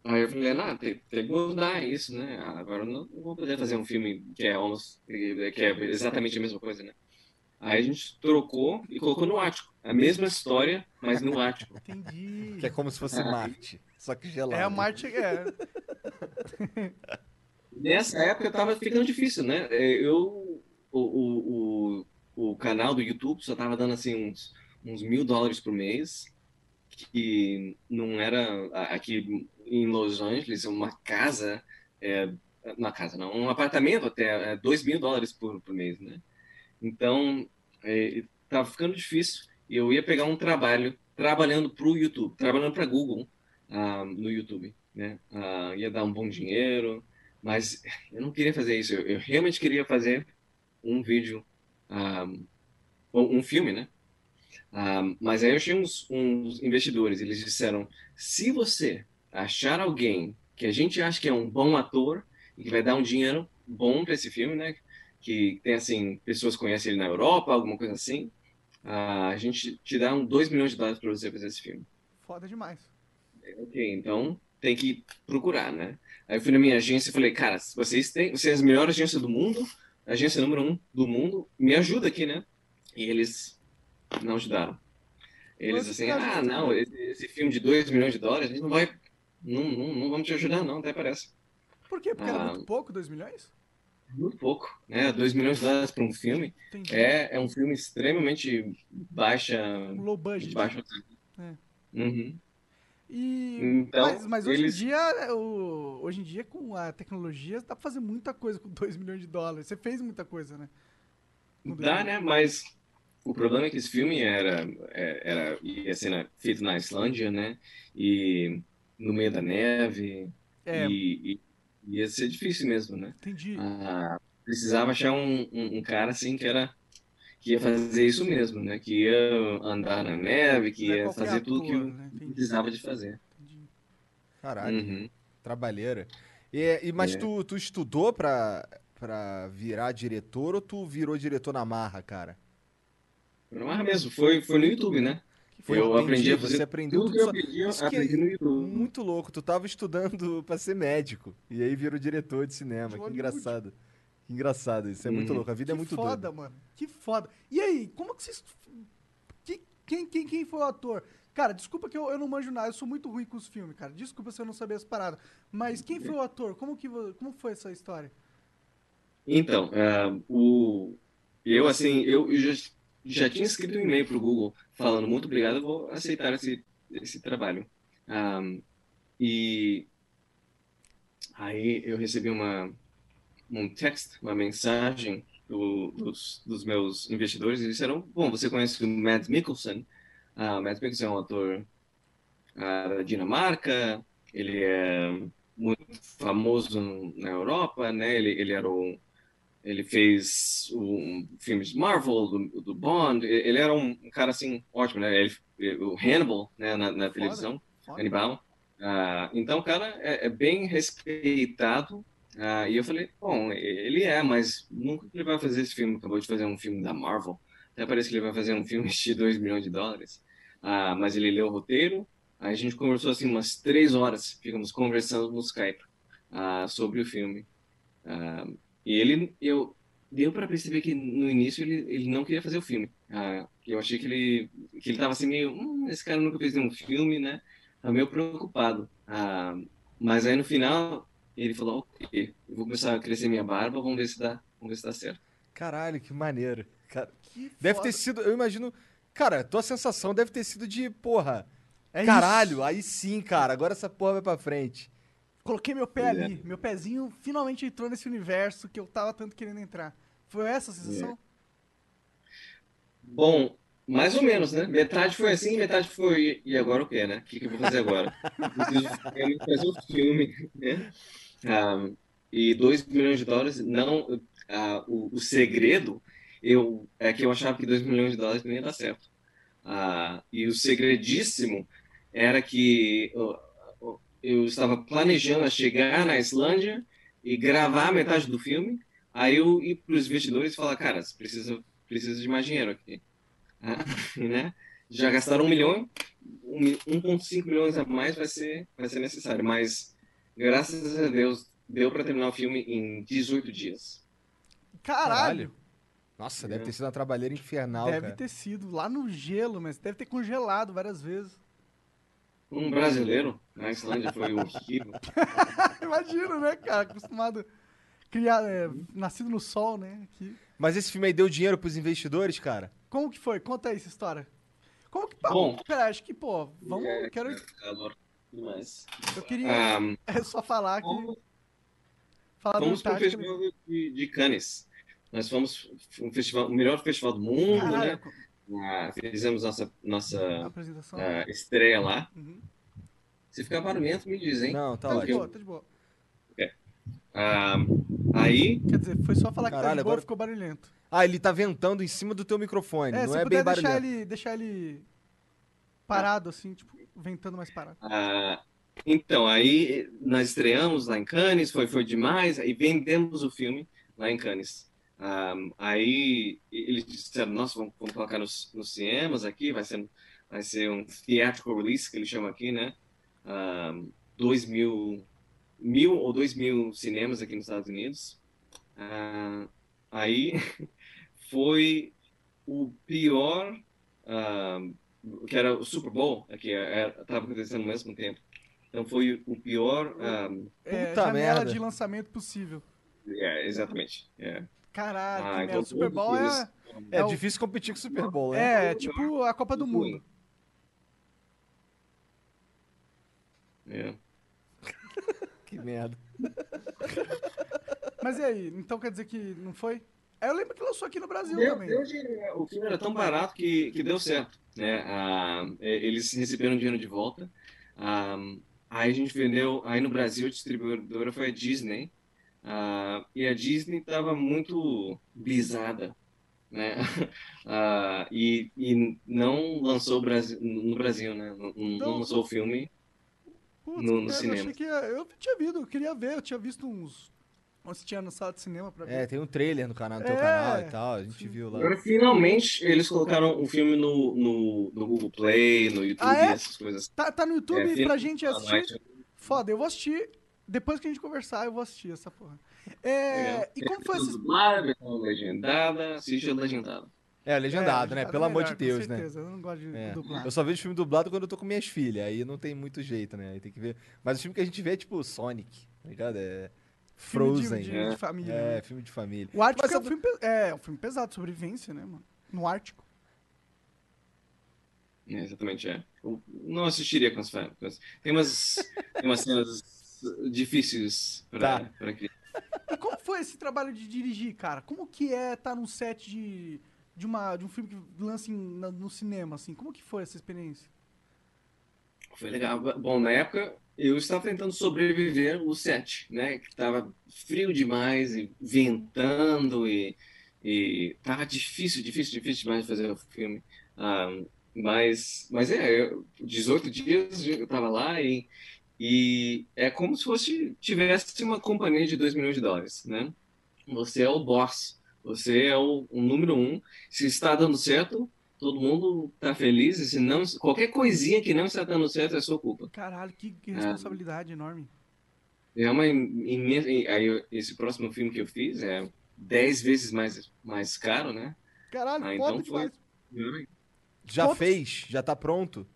Aí eu falei, não, tem, tem que mudar isso, né? Agora eu não, não vou poder fazer um filme que é, almost, que é exatamente a mesma coisa, né? Aí a gente trocou e colocou no Ártico. A mesma história, mas no Ártico. Entendi. Que é como se fosse Marte, só que gelado. É a Marte, é. Nessa época tava ficando difícil, né? É, Eu, o, o, o, o canal do YouTube só tava dando assim uns, uns mil dólares por mês, que não era aqui em Los Angeles, uma casa, é, uma casa não, um apartamento até é, dois mil dólares por, por mês, né? Então, é, tava ficando difícil eu ia pegar um trabalho trabalhando pro YouTube, trabalhando para Google ah, no YouTube, né? Ah, ia dar um bom dinheiro, mas eu não queria fazer isso. Eu, eu realmente queria fazer um vídeo, ah, um, um filme, né? Ah, mas aí eu achei uns, uns investidores. Eles disseram: se você achar alguém que a gente acha que é um bom ator e que vai dar um dinheiro bom para esse filme, né? Que tem assim pessoas conhecem ele na Europa, alguma coisa assim, ah, a gente te dá um 2 milhões de dólares para você fazer esse filme. Foda demais. Ok, então tem que procurar, né? Aí eu fui na minha agência e falei, cara, vocês têm, vocês são a melhor agência do mundo, agência número um do mundo, me ajuda aqui, né? E eles não ajudaram. Eles assim, ah, não, esse, esse filme de 2 milhões de dólares, a gente não vai, não, não, não vamos te ajudar não, até parece. Por quê? Porque era Ah. muito pouco, 2 milhões? Muito pouco, né? 2 milhões de dólares para um filme Entendi. é, é um filme extremamente baixa, low budget. baixa. É. Uhum. E, Então, mas, mas hoje eles- em dia, o, hoje em dia, com a tecnologia, dá pra fazer muita coisa com 2 milhões de dólares. Você fez muita coisa, né? Dá, né? Mas o problema é que esse filme era, é- era ia ser feito na Islândia, né? E no meio da neve. É, E, e ia ser difícil mesmo, né? entendi. Ah, precisava achar um, um, um cara assim que era que ia fazer isso mesmo, né? Que ia andar na neve, que é ia fazer tudo que eu né? Entendi, precisava de fazer. Caralho, Uhum. trabalheira. E, e- mas É. tu, tu estudou pra, pra virar diretor ou tu virou diretor na marra, cara? Não era mesmo, foi, foi no YouTube, né? Foi, eu aprendi a você fazer aprendeu tudo tudo que eu aprendi, eu é aprendi no YouTube. Muito louco, tu tava estudando pra ser médico e aí virou diretor de cinema. Que engraçado. Que engraçado, isso é muito Uhum. louco. A vida é que muito foda, doida. mano. Que foda. E aí, como que vocês. Que- quem, quem, quem foi o ator? Cara, desculpa que eu, eu não manjo nada, eu sou muito ruim com os filmes, cara. Desculpa se eu não sabia as paradas. Mas quem foi o ator? Como, que, como foi essa história? Então, ah, o, eu assim, eu já, já tinha escrito um e-mail para o Google falando muito obrigado, eu vou aceitar esse, esse trabalho. Ah, e aí eu recebi uma, um text, uma mensagem do- dos, dos meus investidores e disseram, bom, você conhece o Mads Mikkelsen? Ah, o Mads Mikkelsen é um ator ah, da Dinamarca, ele é muito famoso na Europa, né? Ele, ele era o ele fez um filme de Marvel, do, do Bond. Ele era um, um cara assim ótimo, né? Ele, o Hannibal, né, na, na televisão, Foda. Hannibal. Ah, então, o cara é, é bem respeitado. Ah, e eu falei, bom, ele é, mas nunca ele vai fazer esse filme. Acabou de fazer um filme da Marvel. Até parece que ele vai fazer um filme de 2 milhões de dólares. Ah, mas ele leu o roteiro. Aí a gente conversou assim umas três horas. Ficamos conversando no Skype ah, sobre o filme. E ele, eu deu para perceber que no início ele, ele não queria fazer o filme. Eu achei que ele que ele tava assim meio, hum, esse cara nunca fez nenhum filme, né? Tá meio preocupado. Mas aí no final ele falou, ok, eu vou começar a crescer minha barba, vamos ver se dá, vamos ver se dá certo. Caralho, que maneiro. Cara, Que deve foda. ter sido, eu imagino. Cara, tua sensação deve ter sido de, porra. É caralho, isso. aí sim, cara. Agora essa porra vai pra frente. Coloquei meu pé é. ali. Meu pezinho finalmente entrou nesse universo que eu tava tanto querendo entrar. Foi essa a sensação? Bom, mais ou menos, né? Metade foi assim, metade foi. E agora o quê, né? O que, que eu vou fazer agora? Preciso realmente fazer o filme, né? E 2 milhões de dólares, não. ah, o, o segredo eu, é que eu achava que 2 milhões de dólares não ia dar certo. Ah, e o segredíssimo era que eu, eu estava planejando chegar na Islândia e gravar metade do filme. Aí eu ir para os investidores e falar, cara, você precisa, precisa de mais dinheiro aqui. Ah, né? Já gastaram um milhão, um mi- 1,5 milhões a mais vai ser, vai ser necessário. Mas, graças a Deus, deu para terminar o filme em 18 dias. Caralho! Nossa, É. deve ter sido uma trabalheira infernal, Deve cara. ter sido lá no gelo, mas deve ter congelado várias vezes. Um brasileiro na Islândia foi horrível. Imagina, né, cara? Acostumado. Criado, é, nascido no sol, né? Aqui. Mas esse filme aí deu dinheiro pros investidores, cara? Como que foi? Conta aí essa história. Como que. Bom. Pera, acho que, pô, vamos. É, quero, calor demais. eu queria Ah, é só falar que. fomos Falar fomos para o festival de, de Cannes. Nós fomos um festival, o melhor festival do mundo, Caralho, né? Ah, fizemos nossa nossa apresentação. ah, estreia lá. Uhum. Se ficar barulhento, me dizem. Não, tá Tá de ótimo. boa, tá de boa. Ah, aí, Quer dizer, foi só falar que tá Caralho, de boa, agora- ficou barulhento. Ah, ele tá ventando em cima do teu microfone. É, não se é bem puder deixar barulhento. ele, deixar ele parado, assim, tipo, ventando mais parado. ah, então, aí nós estreamos lá em Cannes, foi, foi demais, aí vendemos o filme lá em Cannes. Ah, aí eles disseram, nossa, vamos, vamos colocar nos, nos cinemas aqui, vai ser, vai ser um theatrical release, que eles chamam aqui, né? Ah, dois mil, mil ou dois mil cinemas aqui nos Estados Unidos. Ah, aí foi o pior, que era o Super Bowl, aqui estava acontecendo ao mesmo tempo. Então foi o pior, ah, É, Puta janela merda. de lançamento possível. é, exatamente. É. Caralho, Ah, que então O Super Bowl é, É, É o- difícil competir com o Super Bowl, né? é, é tipo a Copa do Mundo. É. Que merda. Mas e aí? Então quer dizer que não foi? Aí eu lembro que lançou aqui no Brasil Deu, também. deu dinheiro, né? O filme era tão barato que, que deu certo, né? Ah, é, eles receberam dinheiro de volta. Ah, aí a gente vendeu, aí no Brasil a distribuidora foi a Disney. Ah, e a Disney estava muito brisada, né? Ah, e, e não lançou Brasil, no Brasil, né? Não, não Então- lançou o filme. Putz, no- no eu cinema. achei que ia- eu tinha visto, eu queria ver, eu tinha visto uns. Uns tinha na sala de cinema pra ver. É, tem um trailer no canal, no teu É. canal e tal. A gente viu lá. Agora, finalmente, eles colocaram o filme no, no, no Google Play, no YouTube, Ah, é? essas coisas. Tá, tá no YouTube É, pra gente assistir. Foda, eu vou assistir. Depois que a gente conversar, eu vou assistir essa porra. É, e como foi esse. Dublada, versão legendada, assiste a legendada. É, legendado, É, né? Pelo amor de melhor, com Deus, né? certeza, Eu não gosto de É. dublar. Eu só vejo filme dublado quando eu tô com minhas filhas, aí não tem muito jeito, né? Aí tem que ver. Mas o filme que a gente vê é tipo Sonic, tá ligado? É Filme de- Frozen. de, de família. É, né? filme de família. O Ártico é um, filme, é um filme pesado, sobrevivência, né, mano? No Ártico. É, exatamente, é. Eu não assistiria com as famílias. Tem umas, tem umas cenas difíceis pra, Tá. pra criança. E como foi esse trabalho de dirigir, cara? Como que é estar num set de, de, uma, de um filme que lança em- na- no cinema, assim? Como que foi essa experiência? Foi legal. Bom, na época, eu estava tentando sobreviver o set, né? Que estava frio demais e ventando e, e tava difícil, difícil, difícil demais de fazer o filme. Ah, mas, mas é, eu, 18 dias eu estava lá e, e é como se fosse tivesse uma companhia de 2 milhões de dólares, né? Você é o boss, você é o, o número um. Se está dando certo, todo mundo está feliz. E se não, qualquer coisinha que não está dando certo é sua culpa. Caralho, que, que responsabilidade enorme. É uma imensa. Aí esse próximo filme que eu fiz é 10 vezes mais, mais caro, né? Caralho, Ah, então foi. demais. Já fez? Já tá pronto?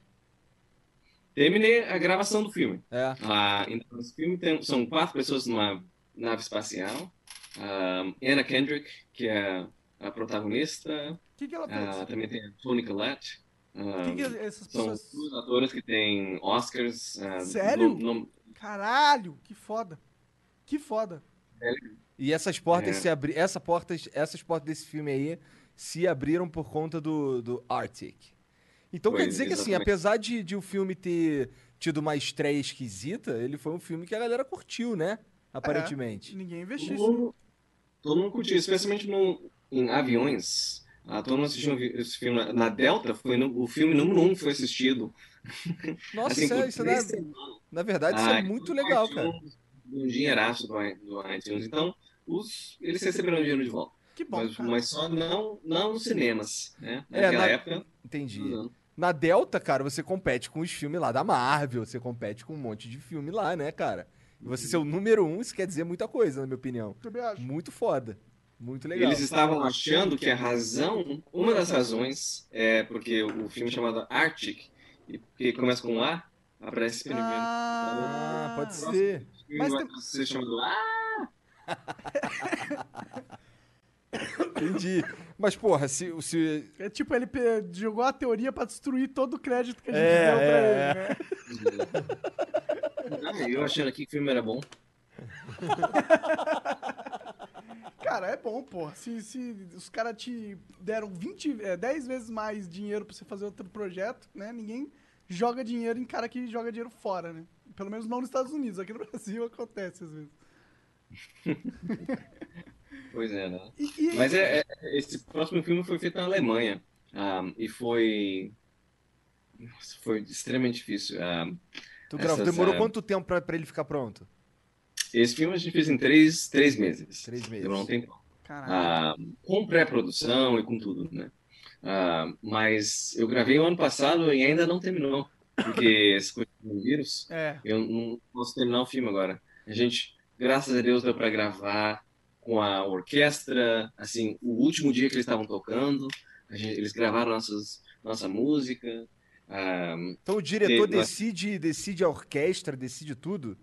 Terminei a gravação do filme. É. Ah, então, esse filme tem, são quatro pessoas numa nave espacial. Ah, Anna Kendrick, que é a protagonista. O que, que ela Ah, fez? também tem a Toni Collette. O Ah, que, que essas são pessoas. duas atores que têm Oscars. ah, Sério? no- no- Caralho, que foda. Que foda. E essas portas É. se abri... Essa portas... Essas portas desse filme aí se abriram por conta do, do Arctic. Então quer Pois, dizer que assim, exatamente. apesar de, de o filme ter tido uma estreia esquisita, ele foi um filme que a galera curtiu, né? Aparentemente. Ninguém investiu todo, isso. mundo, todo mundo curtiu, especialmente no, em aviões. Ah, todo mundo assistiu esse filme. na- Na Delta, foi no- o filme número um que foi assistido. Nossa, Assim, isso, é, por isso três é- na verdade, isso Ah, é muito então, legal, cara. Um, dinheiraço do, do iTunes. Então, os, eles receberam dinheiro de volta. Que bom, mas, cara. mas só não, não nos cinemas, né? É, Naquela na- época. Entendi. não. Na Delta, cara, você compete com os filmes lá da Marvel, você compete com um monte de filme lá, né, cara? E você ser o número um, isso quer dizer muita coisa, na minha opinião. Muito foda. Muito legal. Eles estavam achando que a razão, uma das razões, é porque o filme é chamado Arctic, e porque começa com A, aparece primeiro. Ah, Ah, pode ser. Mas vai tem- ser chamado A. Entendi. Mas, porra, se. se... É tipo, ele jogou a teoria pra destruir todo o crédito que a gente É, deu pra é, ele, né? Ah, eu achando aqui que o filme era bom. Cara, é bom, porra. Se, se os caras te deram 20, é, 10 vezes mais dinheiro pra você fazer outro projeto, né? Ninguém joga dinheiro em cara que joga dinheiro fora, né? Pelo menos não nos Estados Unidos. Aqui no Brasil acontece às vezes. Pois é, né? E, e- Mas é, é- esse próximo filme foi feito na Alemanha. ah, e foi. Nossa, foi extremamente difícil. Ah, Tu. Essas, Demorou é, quanto tempo pra, pra ele ficar pronto? Esse filme a gente fez em três, três meses. Três meses. Demorou um tempo. Ah, com pré-produção e com tudo, né? Ah, mas eu gravei o ano passado e ainda não terminou. Porque esse vírus, É. eu não posso terminar o filme agora. A gente, graças a Deus, deu para gravar com a orquestra, assim, o último dia que eles estavam tocando, a gente- eles gravaram nossas, nossa música. ah, Então o diretor decide, decide a orquestra, decide tudo?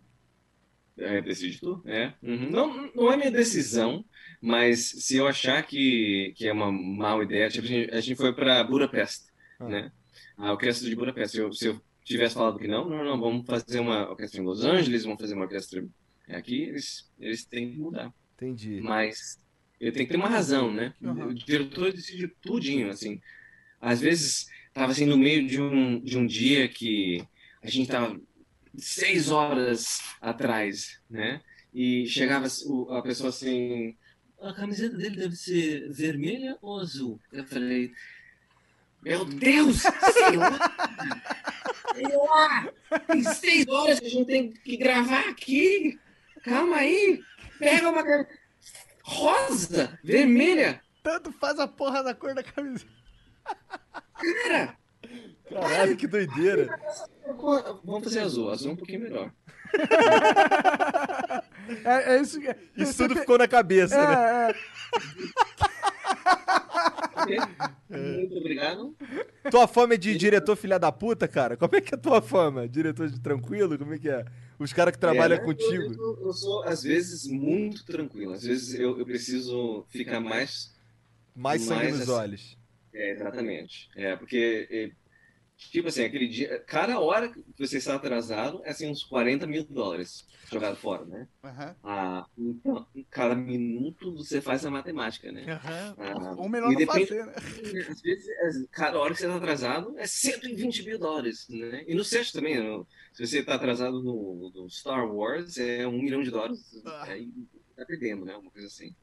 É, decide tu? É. Uhum. Não, não é minha decisão, mas se eu achar que, que é uma má ideia, tipo, a gente, a gente foi para Budapeste, Ah. né? A orquestra de Budapeste. Eu, se eu tivesse falado que não, não, não, vamos fazer uma orquestra em Los Angeles, vamos fazer uma orquestra aqui, eles, eles têm que mudar. Entendi. Mas eu tenho que ter uma razão, né? Uhum. O diretor decide tudinho, assim. Às vezes, tava assim, no meio de um, de um dia que a gente tava seis horas atrás, né? E chegava a pessoa assim, a camiseta dele deve ser vermelha ou azul? Eu falei, meu Deus, sei lá, sei lá, tem seis horas que a gente tem que gravar aqui, calma aí, pega uma rosa, vermelha, Tanto faz a porra da cor da camisa. cara, Caralho, que doideira. vamos fazer azul, azul é um pouquinho melhor. É, é isso que. Isso você tudo ficou na cabeça, né? É, é. Muito obrigado. Tua fama é de diretor filha da puta, cara? Como é que é a tua fama? Diretor de tranquilo? Como é que é? Os caras que trabalham É, contigo. Eu, eu sou, às vezes, muito tranquilo. Às vezes eu, eu preciso ficar mais. Mais sangue mais nos assim- olhos. É, exatamente. É, porque é, Tipo assim, aquele dia, cada hora que você está atrasado, é assim, uns 40 mil dólares jogado fora, né? Aham. Ah, então, cada minuto você faz a matemática, né? Aham. Ah, Ou melhor não depende- fazer, né? Às vezes, cada hora que você está atrasado é 120 mil dólares, né? E no set também, no- se você está atrasado no, no Star Wars, é um milhão de dólares, Ah. aí tá perdendo, né? Uma coisa assim.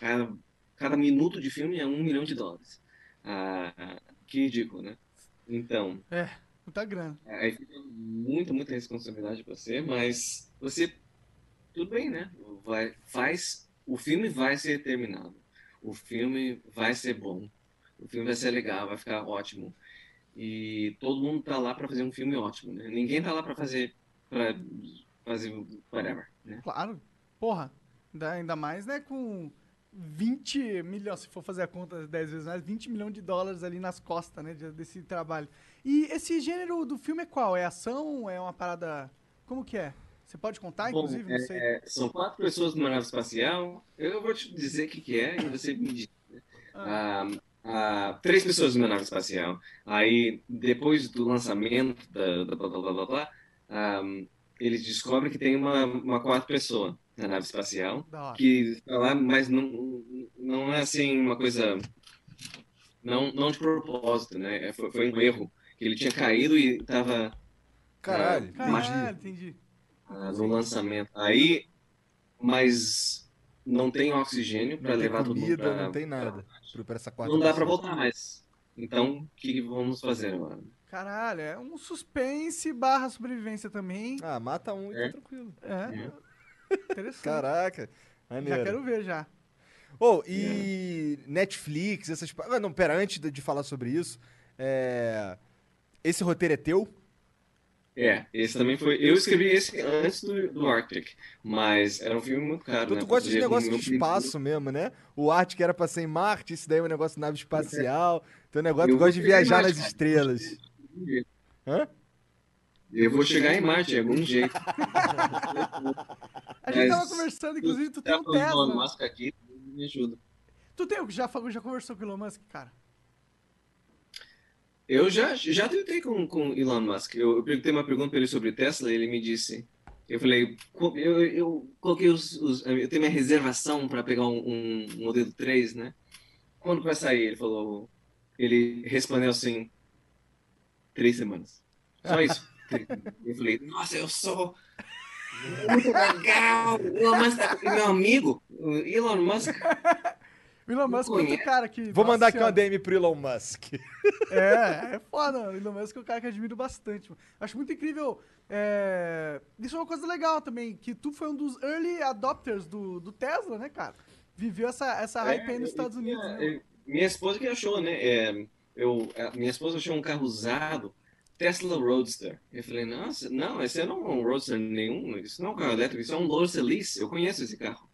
Cada, cada minuto de filme é um milhão de dólares. Ah, que ridículo, né? Então, Muita grana. aí fica muita, muita responsabilidade pra você, mas você, tudo bem, né? Vai, faz, o filme vai ser terminado. O filme vai ser bom. O filme vai ser legal, vai ficar ótimo. E todo mundo tá lá pra fazer um filme ótimo, né? Ninguém tá lá pra fazer, para fazer whatever, né? Claro. Porra. Ainda, ainda mais, né, com 20 milhões, se for fazer a conta 10 vezes mais, 20 milhões de dólares ali nas costas, né, de- desse trabalho. E esse gênero do filme é qual? É ação? É uma parada... Como que é? Você pode contar, Bom, inclusive? Não sei. é, são quatro pessoas numa nave espacial. Eu vou te dizer o que, que é e você me diz. né? Ah, ah, três pessoas numa nave espacial. Aí, depois do lançamento da, da blá, blá, blá, blá, blá, ah, eles descobrem que tem uma, uma quarta pessoa na nave espacial que está lá, mas não, não é assim uma coisa. Não, não de propósito, né? É, Foi, foi um erro. Que ele tinha caído e estava Caralho. Caralho, entendi. ah, no lançamento. Aí, mas não tem oxigênio para levar todo mundo comida, pra- não tem nada. Pra- Pra essa quarta Não dá para voltar mais. Então, o que, que vamos fazer agora? Caralho, é um suspense barra sobrevivência também. Ah, mata um e É. tá tranquilo. É, interessante. Caraca. Já Maneiro. quero ver, já. Oh, e Netflix, essas. Ah, não, pera, antes de, de falar sobre isso, é... esse roteiro é teu? É, esse também foi. Eu escrevi esse antes do, do Arctic, mas era um filme muito caro. Então né? tu gosta de negócio de espaço mesmo, né? O arte que era pra ser em Marte, esse daí é um negócio de nave espacial. Teu negócio, Eu tu gosta de viajar nas estrelas. Hã? Eu vou chegar em Marte de algum jeito. A gente Mas tava conversando, inclusive, tu tem Tá um falando Elon Tesla. Musk aqui, me ajuda. Tu tem, já, falou- já conversou com o Elon Musk, cara? Eu já, já tentei com, com Elon Musk. Eu, eu perguntei uma pergunta para ele sobre Tesla e ele me disse. Eu falei, co- eu, eu coloquei os, os- Eu tenho minha reservação para pegar um, um modelo 3, né? Quando que vai sair? Ele falou. Ele respondeu assim: três semanas. Só isso. Eu falei, nossa, eu sou. Muito legal! O Elon Musk tá meu amigo, o Elon Musk. O Elon Musk é outro conheço. cara que. Vou nossa mandar aqui uma. DM pro Elon Musk. É, é foda. O Elon Musk é um cara que eu admiro bastante. mano. Acho muito incrível. é, Isso é uma coisa legal também, que tu foi um dos early adopters do, do Tesla, né, cara? Viveu essa, essa hype aí nos É, Estados Unidos, né? é, Minha esposa que achou, né? É, eu, a minha esposa achou um carro usado, Tesla Roadster. Eu falei, nossa, não, esse não é um Roadster nenhum, isso não é um carro elétrico, isso é um Lotus Elise, eu conheço esse carro,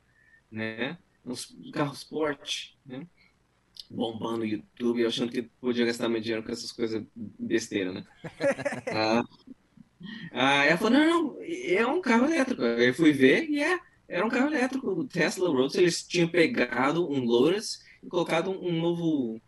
né? Um s- carro sport, né? Bombando no YouTube, achando que podia gastar meu dinheiro com essas coisas besteira, né? ah, ah, ela falou, não, não, é um carro elétrico. Eu fui ver e é, era um carro elétrico, o Tesla Roadster, eles tinham pegado um Lotus e colocado um novo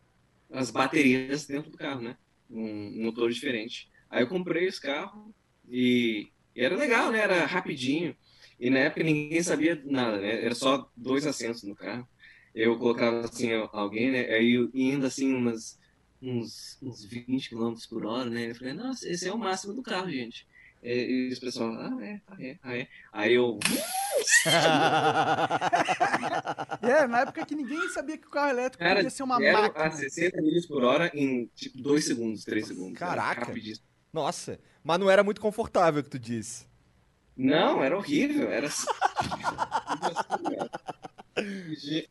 as baterias dentro do carro, né? Um motor diferente. Aí eu comprei esse carro e, e era legal, né? Era rapidinho. E na época ninguém sabia nada, né? Era só dois assentos no carro. Eu colocava assim alguém, né? Aí indo assim umas uns, uns 20 km por hora, né? Eu falei, nossa, esse é o máximo do carro, gente. E, e os pessoal, ah, é, ah, é, ah, é. Aí eu, É, na época que ninguém sabia que o carro elétrico Cara, podia ser uma máquina. a 60 milhas por hora em tipo 2 segundos, 3 segundos. Caraca. Nossa, mas não era muito confortável que tu disse. Não, era horrível. Era.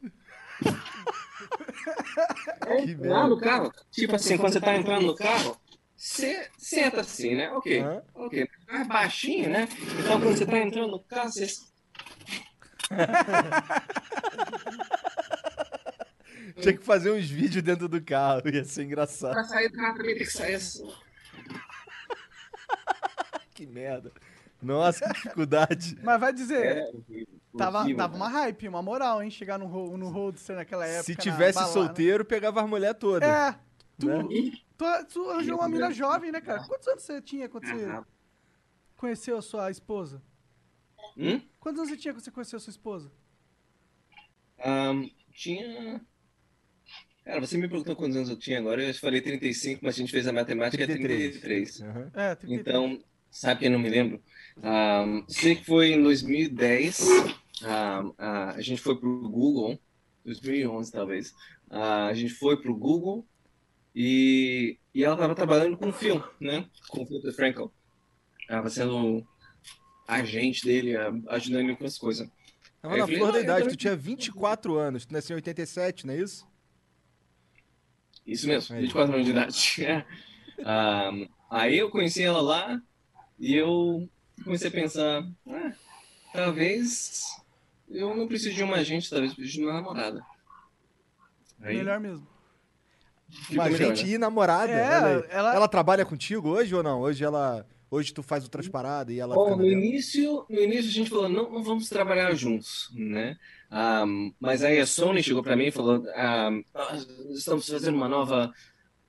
É, Que merda. no carro, tipo assim, quando você tá entrando no carro, você senta assim, né? Ok, Aham. ok. Baixinho, né? Então quando você tá entrando no carro, você. Tinha que fazer uns vídeos dentro do carro, ia ser engraçado. Pra sair do carro também tem que sair assim. Que merda. Nossa, que dificuldade. Mas vai dizer, É horrível. tava, horrível, tava cara. uma hype, uma moral, hein? Chegar no, no Roadster naquela época. Se na tivesse balada. solteiro, pegava as mulher toda. É, tu, Né? Tu, tu arranjou uma mina jovem, né, cara? Quantos anos você tinha quando você conheceu a sua esposa? hum? Quantos anos você tinha quando você conheceu a sua esposa? Ahn, tinha. Cara, você me perguntou quantos anos eu tinha agora, eu falei 35, mas a gente fez a matemática, é 33. Aham. É, 33. Então, sabe que eu não me lembro? Ahn, sei que foi em 2010, ahn, ah, a gente foi pro Google, 2011 talvez, a gente foi pro Google e, e ela estava trabalhando com o Phil, né? Com o Phil Frankel. Estava sendo agente dele, ajudando ele com as coisas. Tava na flor da "Ah, eu idade, tu tinha 24 anos, tu nasceu em 87, não é isso? Isso mesmo, Aí. 24 anos de idade. É. Ah, aí eu conheci ela lá e eu comecei a pensar, ah, talvez eu não precise de uma agente, talvez eu precise de uma namorada. Aí Melhor mesmo. Uma gente né? e namorada. É, aí. ela- ela... trabalha contigo hoje ou não? Hoje ela. Hoje tu faz outras paradas e ela Bom, no início, no início a gente falou, não, não vamos trabalhar juntos, né? Ah, mas aí a Sony chegou para mim e falou, ah, nós estamos fazendo uma nova,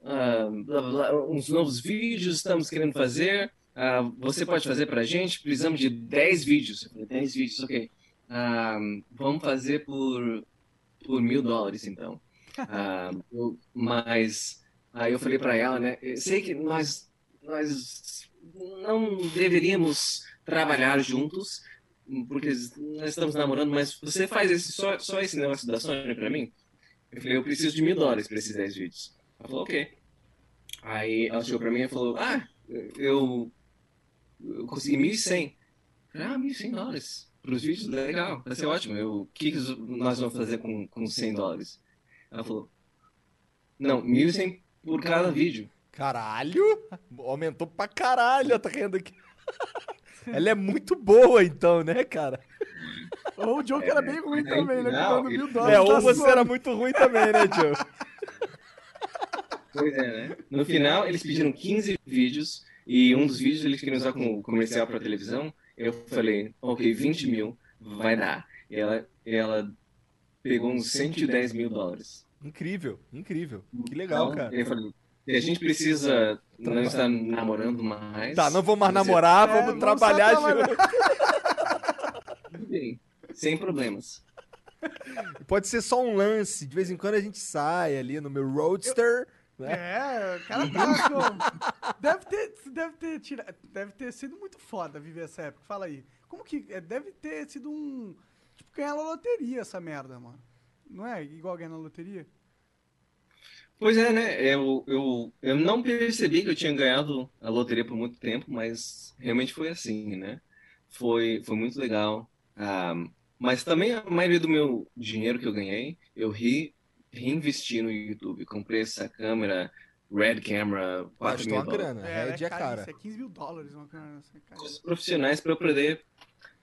ah, blá, blá, blá, uns novos vídeos, estamos querendo fazer, ah, você pode fazer pra gente? Precisamos de 10 vídeos. Eu falei, 10 vídeos, ok. Ah, vamos fazer por, por mil dólares, então. Ah, eu- mas aí eu falei para ela, né? Eu sei que nós, nós não deveríamos trabalhar juntos, porque nós estamos namorando, mas você faz esse, só, só esse negócio da Sony para mim? Eu falei, eu preciso de mil dólares para esses 10 vídeos. Ela falou, ok. Aí ela chegou para mim e falou, ah, eu, eu consegui 1.100. Eu falei, Ah, 1.100 dólares para os vídeos? Legal, vai ser ótimo. Eu, o que, que nós vamos fazer com, com 100 dólares? Ela falou, não, 1.100 por cada vídeo. Caralho! Aumentou pra caralho, tá rindo aqui. Ela é muito boa, então, né, cara? Ou o Joe que era bem ruim É, também, né? não, mil dólares. É, ou da você era muito ruim também, né, Joe? Pois é, né? No final, eles pediram 15 vídeos e um dos vídeos eles queriam usar como comercial para televisão. Eu falei, ok, 20 mil, vai dar. E ela, ela pegou uns 110 mil dólares. Incrível, incrível. Que legal, Então, cara. Eu falei, se a gente precisa não estar namorando mais. Tá, não vou mais namorar, É, vamos trabalhar junto. Bem, sem problemas. Pode ser só um lance, de vez em quando a gente sai ali no meu roadster, né? É, o cara tá com... Deve ter, deve ter tira... deve ter sido muito foda viver essa época. Fala aí. Como que... é, Deve ter sido um... Tipo, ganhar na loteria essa merda, mano. Não é igual ganhar na loteria? Pois é, né? Eu, eu, eu não percebi que eu tinha ganhado a loteria por muito tempo, mas realmente foi assim, né? Foi, foi muito legal. Ah, mas também a maioria do meu dinheiro que eu ganhei, eu ri, reinvesti no YouTube. Comprei essa câmera Red Camera, 4 Gastou mil uma dólares. grana, ela Red é cara. Isso é 15 mil dólares uma câmera. Coisas profissionais para eu poder,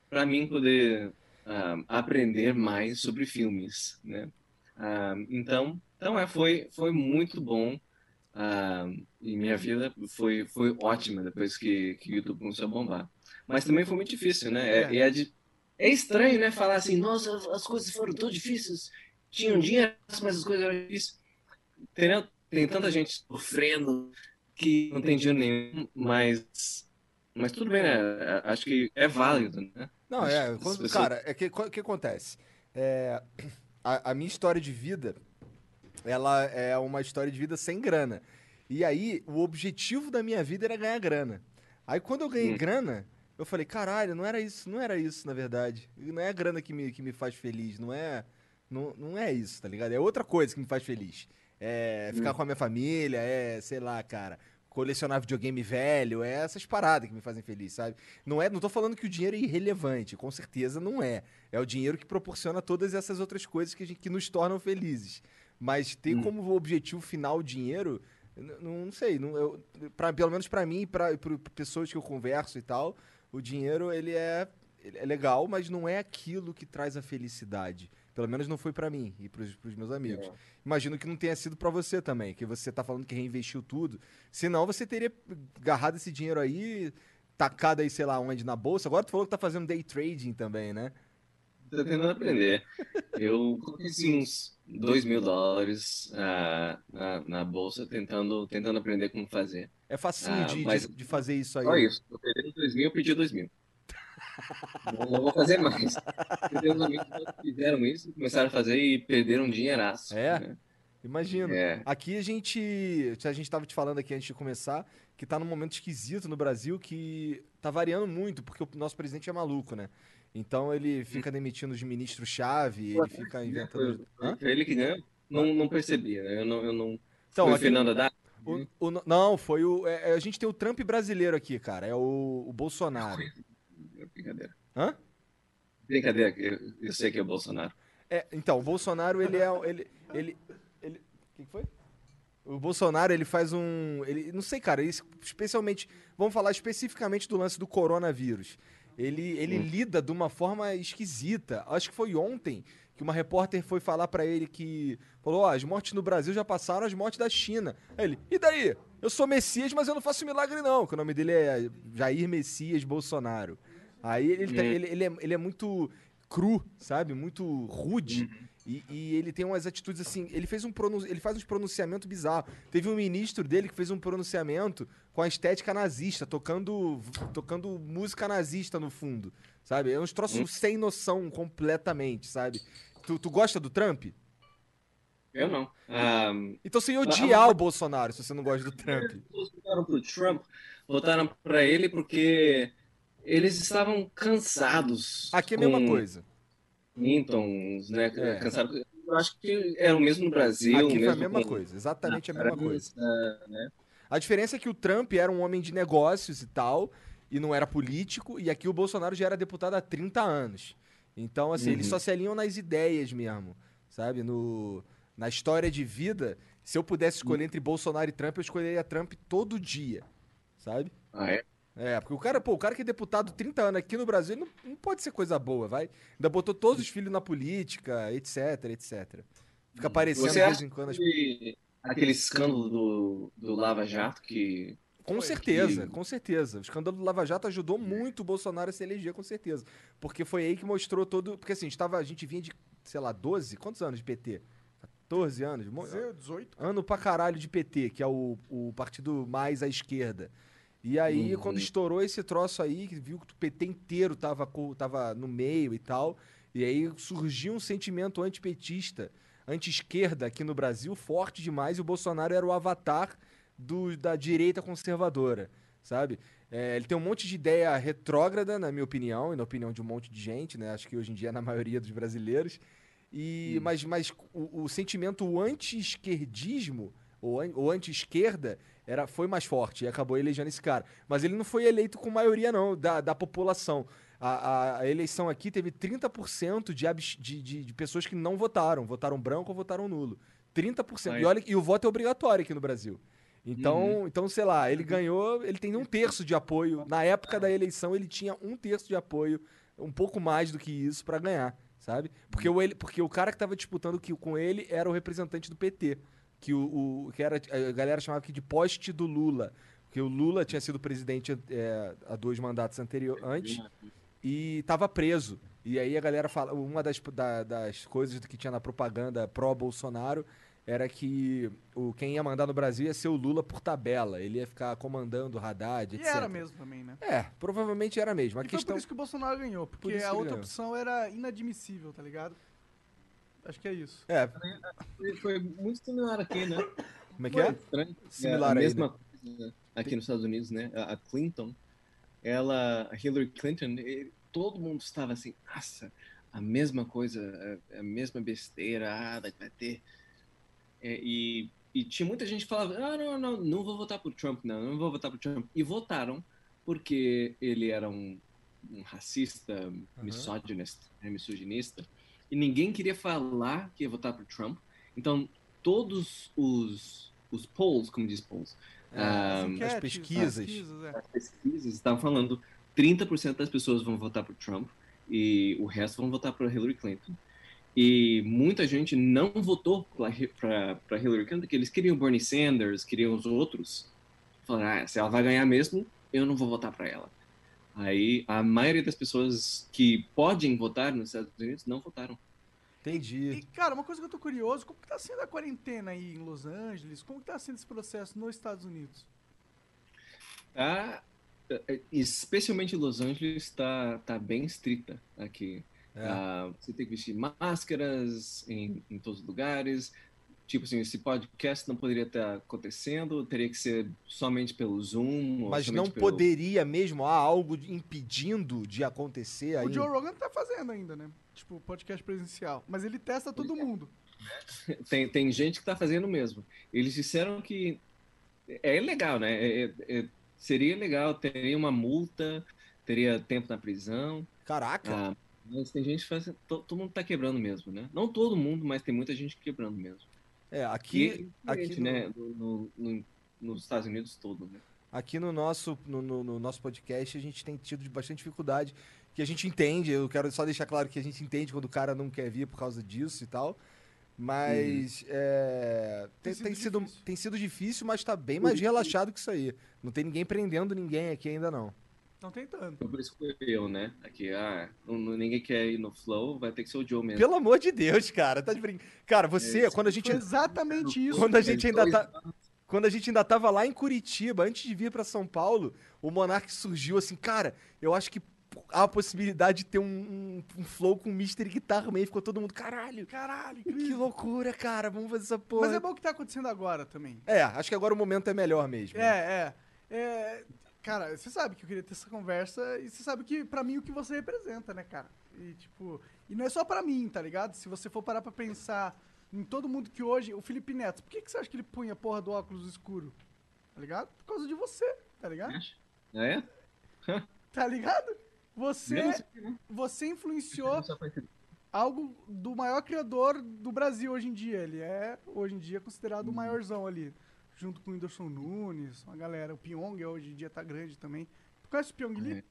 para mim poder aprender mais sobre filmes, né? Então, então é, foi, foi muito bom. Ah, e minha vida foi, foi ótima depois que, que o YouTube começou a bombar. Mas também foi muito difícil, né? É, É. de- é estranho, né? Falar assim, nossa, as coisas foram tão difíceis. Tinham dias, mas as coisas eram difíceis. Entendeu? Tem tanta gente sofrendo que não tem dinheiro nenhum, mas, mas tudo bem, né? Acho que é válido, né? Não, é, quando- cara, é que o que acontece? É, a, a minha história de vida, ela é uma história de vida sem grana. E aí, o objetivo da minha vida era ganhar grana. Aí quando eu ganhei Hum. grana, eu falei, caralho, não era isso, não era isso, na verdade. Não é a grana que me, que me faz feliz, não é. Não, não é isso, tá ligado? É outra coisa que me faz feliz. É ficar Hum. com a minha família, é, sei lá, cara, colecionar videogame velho, é essas paradas que me fazem feliz, sabe? Não é, não tô falando que o dinheiro é irrelevante, com certeza não é. É o dinheiro que proporciona todas essas outras coisas que, gente, que nos tornam felizes. Mas ter Hum. como objetivo final o dinheiro, não, não sei, não, eu, pra, pelo menos pra mim e pra pessoas que eu converso e tal, o dinheiro ele é, ele é legal, mas não é aquilo que traz a felicidade. Pelo menos não foi pra mim e pros, pros meus amigos. É. Imagino que não tenha sido pra você também, que você tá falando que reinvestiu tudo. Senão você teria agarrado esse dinheiro aí, tacado aí, sei lá onde, na bolsa. Agora tu falou que tá fazendo day trading também, né? Tô tentando aprender. Eu coloquei assim, uns 2 mil dólares ah, na, na bolsa tentando, tentando aprender como fazer. É facinho Ah, de, mas- de, de fazer isso aí. Só isso. Eu perdi 2 mil, eu pedi 2 mil. Não, não vou fazer mais. Uns amigos fizeram isso, começaram a fazer e perderam um dinheiraço. É? né? Imagina. É. Aqui a gente. A gente tava te falando aqui antes de começar que tá num momento esquisito no Brasil que tá variando muito, porque o nosso presidente é maluco, né? Então ele fica demitindo os ministros-chave, ele fica inventando. Hã? ele que ganhou? Não, não percebia, né? Eu não. Eu não... Então, foi Fernando Haddad? o- o- não, foi o. é- é, a gente tem o Trump brasileiro aqui, cara. É o, o Bolsonaro. Brincadeira. Hã? Brincadeira, eu, eu sei que é o Bolsonaro. É, então, o Bolsonaro, ele é. Ele. Ele. ele o que que foi? O Bolsonaro, ele faz um. Ele, não sei, cara, ele, especialmente. Vamos falar especificamente do lance do coronavírus. Ele, ele lida de uma forma esquisita. Acho que foi ontem que uma repórter foi falar pra ele que. Falou: Ó, as mortes no Brasil já passaram as mortes da China. Aí ele, e daí? Eu sou Messias, mas eu não faço milagre, não. Que o nome dele é Jair Messias Bolsonaro. Aí ele, tem- Hum. ele, ele, é, ele é muito cru, sabe? Muito rude. E, e ele tem umas atitudes assim. Ele fez um ele faz uns pronunciamentos bizarros. Teve um ministro dele que fez um pronunciamento com a estética nazista, tocando, tocando música nazista no fundo. Sabe? É uns troços sem noção completamente, sabe? Tu, tu gosta do Trump? Eu não. Ah, Então você ia odiar o Bolsonaro se você não gosta do Trump. votaram pro Trump, votaram para ele porque eles estavam cansados. Aqui é a mesma coisa. Clintons, né? É. Cansados. Eu acho que era o mesmo no Brasil. Aqui foi a mesmo mesma com- coisa, exatamente a mesma coisa. né? A diferença é que o Trump era um homem de negócios e tal, e não era político, e aqui o Bolsonaro já era deputado há 30 anos. Então, assim, eles Uhum. só se alinham nas ideias mesmo, sabe? No, na história de vida, se eu pudesse escolher entre Bolsonaro e Trump, eu escolheria Trump todo dia, sabe? Ah, é? É, porque o cara, pô, o cara que é deputado 30 anos aqui no Brasil não, não pode ser coisa boa, vai? Ainda botou todos os filhos na política, etc, etc. Fica aparecendo Você de vez acha em quando as aquele escândalo do, do Lava Jato que Com certeza, que- com certeza. O escândalo do Lava Jato ajudou muito o Bolsonaro a se eleger, com certeza. Porque foi aí que mostrou todo. Porque assim, a gente, tava, a gente vinha de, sei lá, 12? Quantos anos de PT? 14 anos? Mo- 18? Ano pra caralho de PT, que é o, o partido mais à esquerda. E aí, Uhum. quando estourou esse troço aí, que viu que o PT inteiro tava, tava no meio e tal, e aí surgiu um sentimento antipetista, anti-esquerda aqui no Brasil, forte demais, e o Bolsonaro era o avatar do- da direita conservadora, sabe? É, ele tem um monte de ideia retrógrada, na minha opinião, e na opinião de um monte de gente, né? Acho que hoje em dia é na maioria dos brasileiros. E, mas mas o, o sentimento anti-esquerdismo, ou, an- ou anti-esquerda, era, foi mais forte e acabou elegendo esse cara. Mas ele não foi eleito com maioria, não, da, da população. A, a- a eleição aqui teve 30% de, de, de, de pessoas que não votaram. Votaram branco ou votaram nulo. 30%. Aí. E, olha, e o voto é obrigatório aqui no Brasil. Então, então, sei lá, ele ganhou, ele tem um terço de apoio. Na época da eleição, ele tinha um terço de apoio, um pouco mais do que isso, pra ganhar, sabe? Porque o, ele, porque o cara que tava disputando com ele era o representante do PT. Que, o, o- que era, a galera chamava aqui de poste do Lula. Porque o Lula tinha sido presidente é, há dois mandatos anteriores, antes, e tava preso. E aí a galera fala. Uma das, da- das coisas que tinha na propaganda pró-Bolsonaro era que o, quem ia mandar no Brasil ia ser o Lula por tabela. Ele ia ficar comandando o Haddad, E etc. era mesmo também, né? É, provavelmente era mesmo. A e questão. por isso que o Bolsonaro ganhou, Por porque a outra ganhou. opção era inadmissível, tá ligado? Acho que é isso. É, foi, foi muito similar aqui, né? como é que é? Estranho. Similar é, a aí, mesma coisa aqui nos Estados Unidos, né? A, Clinton, ela, a Hillary Clinton, todo mundo estava assim, nossa, a mesma coisa, a, mesma besteira, ah, vai vai ter. É, e, e tinha muita gente que falava, ah, não, não, não vou votar por Trump, não, não vou votar por Trump. E votaram porque ele era um, um racista, misogynist, né, misoginista, e ninguém queria falar que ia votar por Trump. Então, todos os, os polls, como diz polls, É, ah, as Enquetes, pesquisas. pesquisas, é. as pesquisas estavam falando 30% das pessoas vão votar por Trump e o resto vão votar para Hillary Clinton. E muita gente não votou para Hillary Clinton, porque eles queriam Bernie Sanders, queriam os outros. Falaram, ah, se ela vai ganhar mesmo, eu não vou votar para ela. Aí a maioria das pessoas que podem votar nos Estados Unidos não votaram. Entendi. E, cara, uma coisa que eu tô curioso, como que tá sendo a quarentena aí em Los Angeles? Como que tá sendo esse processo nos Estados Unidos? Tá, é, especialmente em Los Angeles, está tá bem estrita aqui. É. Ah, você tem que vestir máscaras em, em todos os lugares. Tipo assim, esse podcast não poderia estar acontecendo, teria que ser somente pelo Zoom. Mas não pelo- poderia mesmo, há algo impedindo de acontecer aí. O Joe Rogan tá fazendo ainda, né? Tipo, podcast presencial. Mas ele testa todo mundo. Tem, tem gente que está fazendo mesmo. Eles disseram que é legal, né? É- é- é- seria legal, teria uma multa, teria tempo na prisão. Caraca. Ah, mas tem gente que faz. to- Todo mundo tá quebrando mesmo, né? Não todo mundo, mas tem muita gente quebrando mesmo. É, aqui, aqui, né? No, no- no- nos Estados Unidos todo, né? aqui no, nosso, no, no- no nosso podcast a gente tem tido bastante dificuldade, que a gente entende, eu quero só deixar claro que a gente entende quando o cara não quer vir por causa disso e tal. Mas é, tem, Tem tem sido sido, difícil. tem sido difícil, mas tá bem mais relaxado que isso aí. Não tem ninguém prendendo ninguém aqui ainda não. Estão tentando. Por isso que foi eu, né? Aqui, ah, ninguém quer ir no Flow, vai ter que ser o Joe mesmo. Pelo amor de Deus, cara, tá de brin... Cara, você, É, quando a gente Foi exatamente isso. quando a gente ainda tá quando a gente ainda tava lá em Curitiba, antes de vir pra São Paulo, o Monark surgiu assim, cara, eu acho que há a possibilidade de ter um, um, um flow com Mr. Guitar Man, ficou todo mundo, caralho, Caralho, que loucura, cara, vamos fazer essa porra. Mas é bom que tá acontecendo agora também. É, acho que agora o momento é melhor mesmo. É, é. é cara, você sabe que eu queria ter essa conversa e você sabe que pra mim o que você representa, né, cara? E tipo, e não é só pra mim, tá ligado? Se você for parar pra pensar em todo mundo que hoje, o Felipe Neto, por que, que você acha que ele punha a porra do óculos escuro? Tá ligado? Por causa de você, tá ligado? É? Tá ligado? Você, sei, né? você influenciou algo do maior criador do Brasil hoje em dia. Ele é, hoje em dia, considerado o maiorzão ali. Junto com o Whindersson Nunes, uma galera. O Pyong hoje em dia tá grande também. Tu conhece o Pyong Lee? É.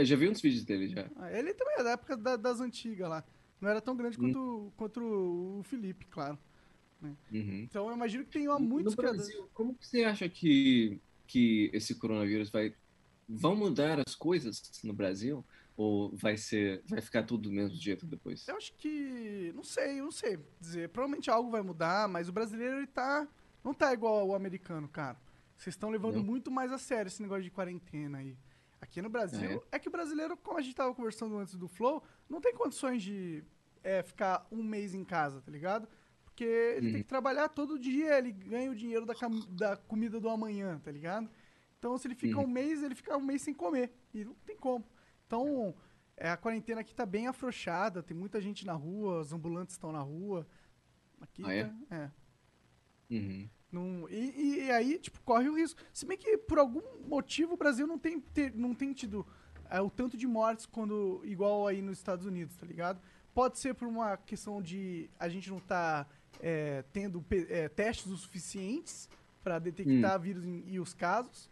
Eu já vi uns vídeos dele já. Ah, ele também é da época da- das antigas lá. Não era tão grande quanto, quanto o Felipe, claro. Uhum. Então eu imagino que tem muitos no criadores. Brasil, como que você acha que, que esse coronavírus vai vão mudar as coisas no Brasil ou vai ser vai ficar tudo do mesmo jeito depois? Eu acho que. Não sei, não sei dizer. Provavelmente algo vai mudar, mas o brasileiro ele tá. Não tá igual ao americano, cara. Vocês estão levando Não? muito mais a sério esse negócio de quarentena aí. Aqui no Brasil, Ah, é? que o brasileiro, como a gente tava conversando antes do Flow, não tem condições de é, ficar um mês em casa, tá ligado? Porque ele tem Uhum. que trabalhar todo dia, ele ganha o dinheiro da, da comida do amanhã, tá ligado? Então, se ele fica Uhum. um mês, ele fica um mês sem comer. E não tem como. Então, é, a quarentena aqui tá bem afrouxada, tem muita gente na rua, os ambulantes estão na rua. Aqui Ah, é? tá- é. Uhum. Não- e, e- aí, tipo, corre o risco. Se bem que, por algum motivo, o Brasil não tem, ter- não tem tido é, o tanto de mortes quando igual aí nos Estados Unidos, tá ligado? Pode ser por uma questão de a gente não tá é, tendo é, testes o suficientes pra detectar vírus em- e os casos.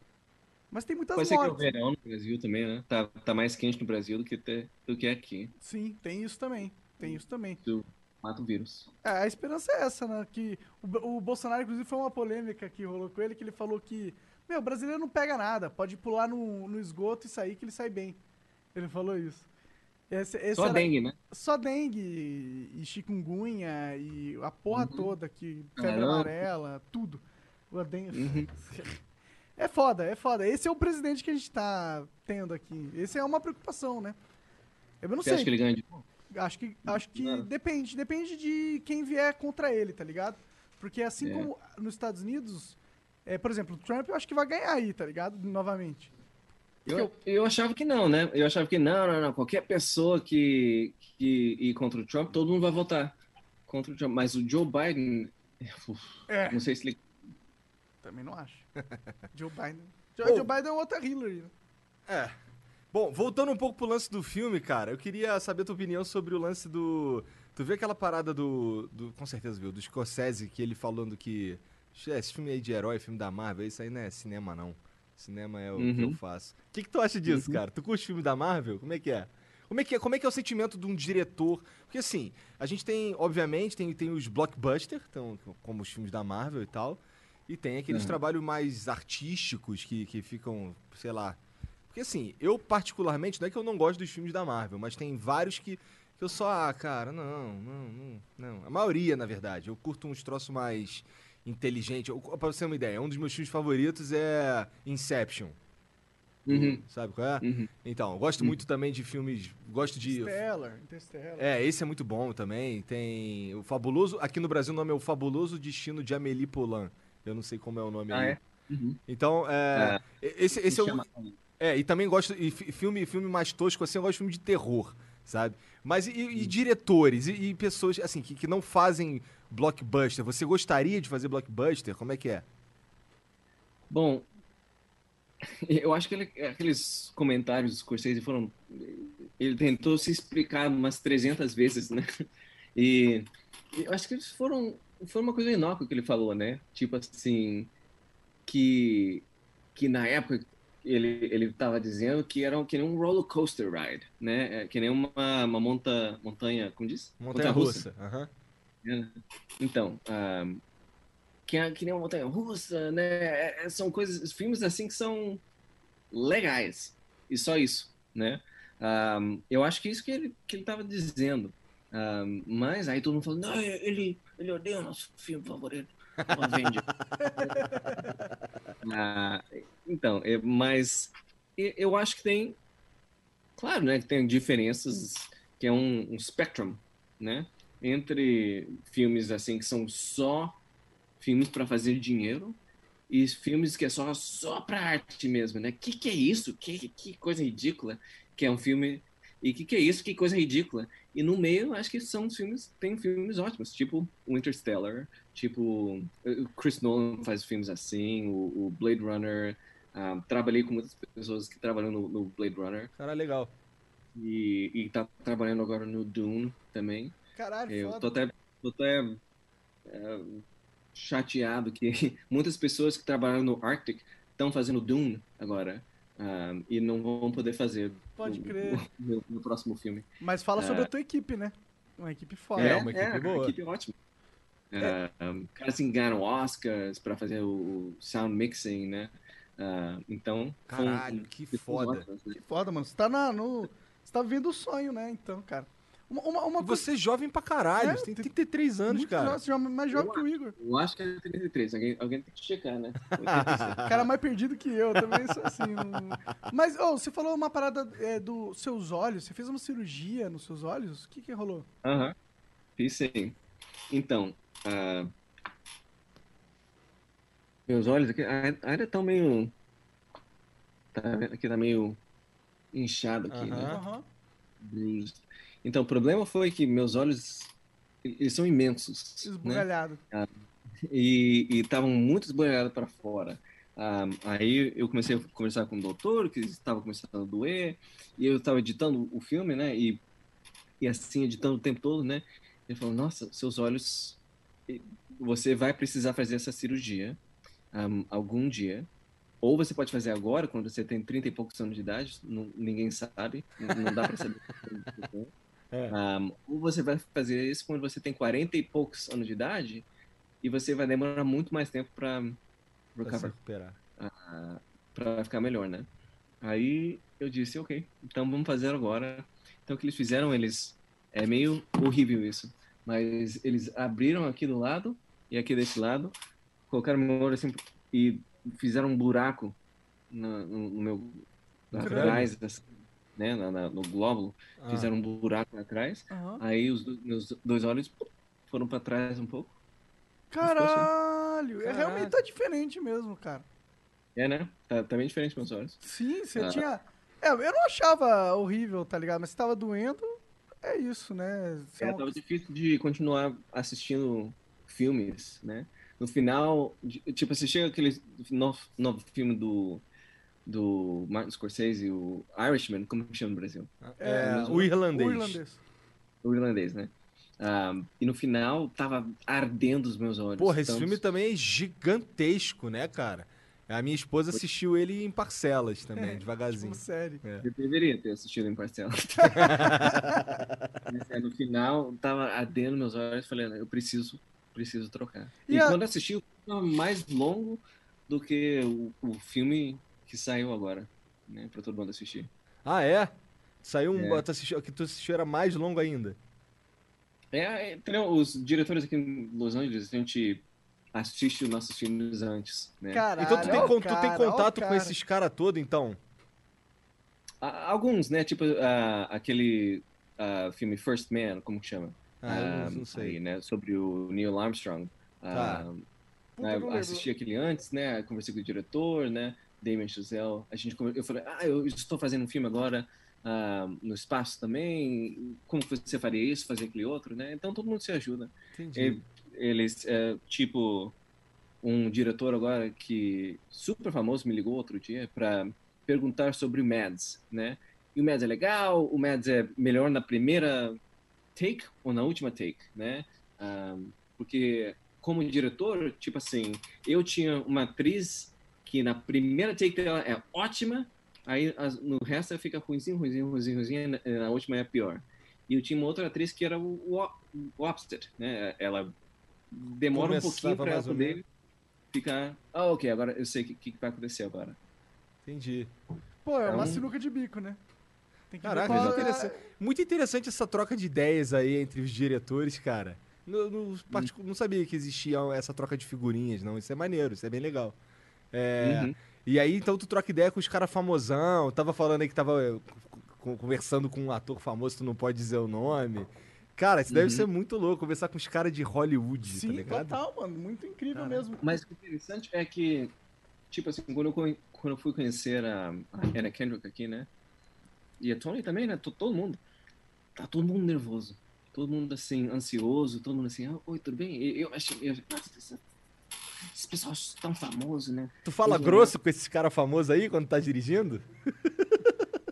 Mas tem muitas Pode ser que é o mortes. verão no Brasil também, né? Tá, tá mais quente no Brasil do que, te- do que aqui. Sim, tem isso também. Tem isso também. Mata o vírus. É, a esperança é essa, né? Que o, o Bolsonaro, inclusive, foi uma polêmica que rolou com ele, que ele falou que, meu, o brasileiro não pega nada, pode pular no, no esgoto e sair que ele sai bem. Ele falou isso. Esse, esse Só era- dengue, né? Só dengue e, chikungunya e a porra toda, que febre amarela, tudo. O dengue... Uhum. É foda, é foda. Esse é o presidente que a gente tá tendo aqui. Esse é uma preocupação, né? Eu não Você sei. acha que ele ganha de Acho que, acho que Claro. depende. Depende de quem vier contra ele, tá ligado? Porque assim É. como nos Estados Unidos, é, por exemplo, o Trump eu acho que vai ganhar aí, tá ligado? Novamente. Eu, eu achava que não, né? Eu achava que não, não, não. Qualquer pessoa que, que ir contra o Trump, todo mundo vai votar contra o Trump. Mas o Joe Biden, uf, É. não sei se ele. Também não acho. Joe Biden. Joe, Bom. Joe Biden é outra Hillary, né? É. Bom, voltando um pouco pro lance do filme, cara, eu queria saber a tua opinião sobre o lance do. Tu viu aquela parada do. do com certeza viu, do Scorsese, que ele falando que. "É, Esse filme aí de herói, filme da Marvel, isso aí não é cinema, não. Cinema é o que eu Uhum. faço. O que, que tu acha disso, cara? Tu curte filme da Marvel? Como é que é? Como é que é, como é, que é o sentimento de um diretor? Porque assim, a gente tem, obviamente, tem, tem os blockbusters, então, como os filmes da Marvel e tal. E tem aqueles Uhum. trabalhos mais artísticos que, que ficam, sei lá. Porque assim, eu particularmente, não é que eu não gosto dos filmes da Marvel, mas tem vários que Que eu só, ah, cara, não, não, não, não. A maioria, na verdade. Eu curto uns troços mais inteligentes. Eu- Pra você ter uma ideia, um dos meus filmes favoritos é Inception. Uhum, Sabe qual é? uhum. Então, eu gosto muito também de filmes. Gosto de. Interstellar, Interstellar. É, esse é muito bom também. Tem o Fabuloso. Aqui no Brasil o nome é o Fabuloso Destino de Amélie Poulain. Eu não sei como é o nome Ah, aí. é? Uhum. Então, é. Esse, esse é o. É, e também gosto. E fi- filme, filme mais tosco assim, eu gosto de filme de terror, sabe? Mas e, e diretores? E, e pessoas, assim, que, que não fazem blockbuster? Você gostaria de fazer blockbuster? Como é que é? Bom, eu acho que ele- aqueles comentários do Scorsese foram. Ele tentou se explicar umas 300 vezes, né? E eu acho que eles foram. Foi uma coisa inócua que ele falou, né? Tipo assim. Que, que na época ele ele estava dizendo que era um- que nem um roller coaster ride, né? É, Que nem uma, uma monta, montanha. Como diz? Montanha russa. É. Então, ah, que, é- que nem uma montanha russa, né? É- é- são coisas, filmes assim que são legais. E só isso, né? Ah, eu acho que é isso que ele, que ele tava dizendo. Ah, mas aí todo mundo falou, não, ele, ele odeia o nosso filme favorito. O Avenger." Ah, então, é, mas eu acho que tem, claro, né, que tem diferenças, que é um, um spectrum, né? entre filmes assim que são só filmes para fazer dinheiro e filmes que é só só para arte mesmo, né? Que que é isso? Que que coisa ridícula que é um filme e que que é isso? Que coisa ridícula. E no meio, acho que são filmes, tem filmes ótimos, tipo o Interstellar, tipo o Chris Nolan faz filmes assim, o, o Blade Runner. ah, trabalhei com muitas pessoas que trabalham no, no Blade Runner Cara, legal. e, e tá trabalhando agora no Dune também. Caralho, Eu foda. tô até, tô até é, chateado que muitas pessoas que trabalharam no Arctic estão fazendo Dune agora ah, e não vão poder fazer Pode o- crer. o- no, no próximo filme. Mas fala sobre É. a tua equipe, né? Uma equipe foda. É, uma equipe boa. A equipe é ótima. Ah, um, caras assim ganharam Oscars para fazer o, sound mixing, né? Ah, então, Caralho, que foda. ótimas, né? Que foda, mano. Você tá na, no. Você tá vivendo o sonho, né? Então, cara. Uma, uma, uma você é jovem pra caralho, É, você tem tem- 33 anos, muito cara. jovem, você é mais jovem que o Igor. Eu acho que é 33, alguém, alguém tem que checar, né? 86. O cara é mais perdido que eu, também sou assim. não- Mas, ô, você falou uma parada é, dos seus olhos. Você fez uma cirurgia nos seus olhos? O que que rolou? Aham. Fiz sim. Então, ah, meus olhos aqui ai- ainda estão meio. Tá? Aqui tá meio inchado aqui, né? Aham. Aham. Bruised. Então, o problema foi que meus olhos eles são imensos, né? Esbugalhado. E estavam muito esbugalhados para fora. Ah, aí eu comecei a conversar com o doutor, que estava começando a doer, e eu estava editando o filme, né? E, e assim, editando o tempo todo, né? Ele falou: Nossa, seus olhos, você vai precisar fazer essa cirurgia ahm, algum dia. Ou você pode fazer agora, quando você tem 30 e poucos anos de idade, não- ninguém sabe, não não dá para saber. É. Ahm, ou você vai fazer isso quando você tem 40 e poucos anos de idade e você vai demorar muito mais tempo para Pra se recover, recuperar. para ficar melhor, né? Aí eu disse, ok, então vamos fazer agora. Então o que eles fizeram, eles é meio horrível isso, mas eles abriram aqui do lado e aqui desse lado, colocaram meu olho assim e fizeram um buraco no, no- no meu atrás, assim, né, na- na- no glóbulo, Ah. fizeram um buraco atrás. Aham. Aí os do- meus dois olhos foram para trás um pouco. Caralho! É, Caraca. realmente tá diferente mesmo, cara. É, né? Tá, tá bem diferente meus olhos. Sim, você Ah. tinha. É, eu não achava horrível, tá ligado? Mas se tava doendo, é isso, né? Você é É, um- tava difícil de continuar assistindo filmes, né? No final, tipo, você chega aquele novo, novo filme do, do Martin Scorsese, o Irishman, como que chama no Brasil? É, mesmo- o irlandês. O irlandês. O irlandês, né? E no final, tava ardendo os meus olhos. Porra, esse tanto- filme também é gigantesco, né, cara? A minha esposa assistiu ele em parcelas também, É, devagarzinho. Tipo, série. Eu deveria ter assistido em parcela. Mas, é, no final, tava ardendo meus olhos, falei, "Não, eu preciso, preciso trocar. E E, a- quando assisti, o filme tava mais longo do que o, o filme que saiu agora, né, pra todo mundo assistir. Ah, é? Saiu um. É. Tu assistiu, que tu assistiu era mais longo ainda. É, é, entendeu? Os diretores aqui em Los Angeles, a gente assiste os nossos filmes antes, né? Caralho, então tu tem, tu tem cara, ó o contato com esses caras todos, então? Alguns, né? Tipo ah, aquele ah, filme First Man, como que chama? Ah, não, Ah, sei. Aí, né? Sobre o Neil Armstrong. Tá. Ah, Puta, né, eu lembro. assisti aquele antes, né? Conversei com o diretor, né? Damien Chazelle. A gente, eu falei, ah, eu estou fazendo um filme agora ah, no espaço também. Como você faria isso, fazer aquele outro, né? Então todo mundo se ajuda. Entendi. Eles, é, tipo, um diretor agora que super famoso me ligou outro dia para perguntar sobre o Mads, né? E o Mads é legal, o Mads é melhor na primeira take ou na última take, né? Ah, porque como diretor, tipo assim, eu tinha uma atriz que na primeira take dela é ótima, aí as- no resto ela fica ruimzinho, ruimzinho, ruimzinho, ruimzinho, e na, na última é a pior. E eu tinha uma outra atriz que era o, o, o opposite, né? Ela demora um pouquinho Começava para ou poder ficar, ah, ok, agora eu sei o que, que vai acontecer agora. Entendi. Pô, é É uma um- sinuca de bico, né? Tem que ver Caraca, qual interessante. Muito interessante essa troca de ideias aí entre os diretores, cara. No, no particu- Não sabia que existia essa troca de figurinhas, não. Isso é maneiro, isso é bem legal. É, Uhum. E aí, então, tu troca ideia com os caras famosão. Tava falando aí que tava eh, co- conversando com um ator famoso, tu não pode dizer o nome. Cara, isso deve Uhum. ser muito louco, conversar com os caras de Hollywood, tá Sim, ligado? total, mano. Muito incrível mesmo. Mas o interessante é que, tipo assim, quando eu, quando eu fui conhecer a, a Anna Kendrick aqui, né? E a Tony também, né? to- Todo mundo. Tá todo mundo nervoso. Todo mundo, assim, ansioso. Todo mundo assim, ah, oi, tudo bem? E eu achei... Eu, nossa, esse pessoal é tão famoso, né? Tu fala grosso com esses caras famosos aí quando tá dirigindo?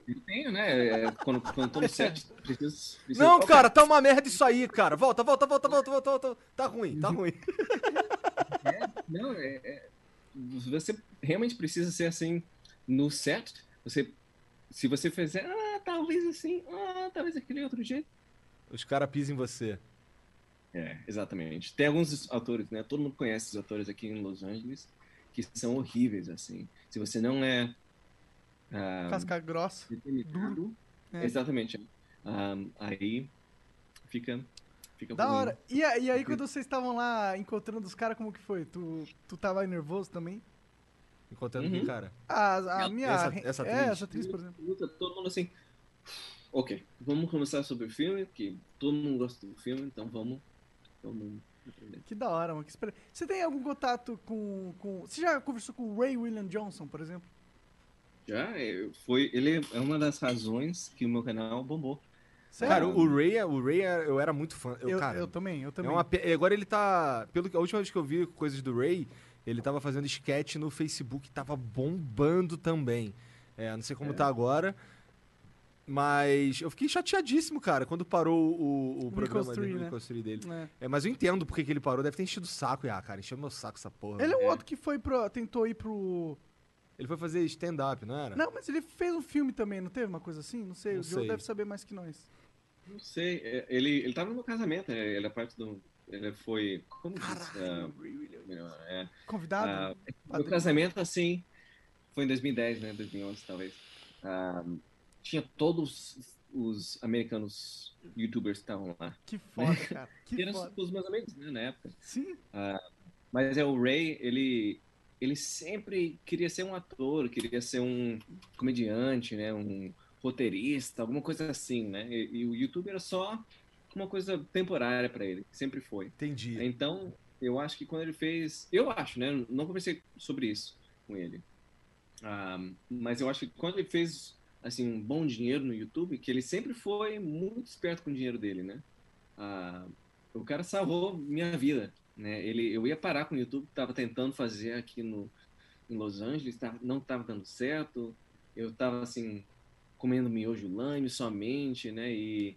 Eu tenho, né? É, quando, quando tô no set, preciso... preciso Não, cara, tá uma merda isso aí, cara. Volta, volta, volta, volta, volta, volta. Tá ruim, tá ruim. Não, é, é- você realmente precisa ser assim no set. Você, se você fizer, ah, talvez assim, ah, talvez aquele outro jeito. Os caras pisam em você. É, exatamente. Tem alguns atores, né? Todo mundo conhece os atores aqui em Los Angeles que são horríveis, assim. Se você não é ah, Casca grossa. determinado, É. exatamente. ah, aí fica, fica Da hora. E, e aí, quando vocês estavam lá encontrando os caras, como que foi? Tu, tu tava nervoso também? Encontrando Uhum. quem, cara? A, a minha. Essa- essa é, atriz? essa atriz, por exemplo. todo mundo assim. Ok, vamos começar sobre o filme, que todo mundo gosta do filme, então vamos. Vamos aprender. Que da hora, mano. Que espera... Você tem algum contato com, com. Você já conversou com o Ray William Johnson, por exemplo? Já, é, foi, ele é uma das razões que o meu canal bombou. Sério? Cara, o Ray, é- o Ray é- eu era muito fã. Eu, eu, cara, eu também, eu é também. uma pe- Agora ele tá. Pelo que a última vez que eu vi coisas do Ray, ele tava fazendo sketch no Facebook, tava bombando também. É, não sei como É. tá agora. Mas eu fiquei chateadíssimo, cara, quando parou o, o, O programa dele, né? Tree dele. É. É, mas eu entendo porque que ele parou. Deve ter enchido o saco. E, ah, cara, encheu meu saco essa porra. Ele é mano. um outro que foi pro. tentou ir pro. Ele foi fazer stand-up, não era? Não, mas ele fez um filme também, não teve uma coisa assim? Não sei, Não o Joe deve saber mais que nós. Não sei, é, ele, ele tava no meu casamento, né? ele é parte do. Ele foi. Como diz? Ah, melhor, é, Convidado? meu Padrinho. casamento, assim, foi em 2010, né? 2011, talvez. Ah, tinha todos os americanos youtubers que estavam lá. Que foda, cara. Que eram foda. os meus amigos, né, na época. Sim, Mas é o Ray, ele ele sempre queria ser um ator, queria ser um comediante, né, um roteirista, alguma coisa assim, né? E, e o YouTube era só uma coisa temporária para ele, sempre foi. Entendi. Então, eu acho que quando ele fez, eu acho, né, não conversei sobre isso com ele. Ah, mas eu acho que quando ele fez assim um bom dinheiro no YouTube, que ele sempre foi muito esperto com o dinheiro dele, né? Ah, o cara salvou minha vida, né? Ele, eu ia parar com o YouTube, estava tentando fazer aqui no em Los Angeles, tava, não estava dando certo. Eu estava assim comendo miojo lame somente, né? E,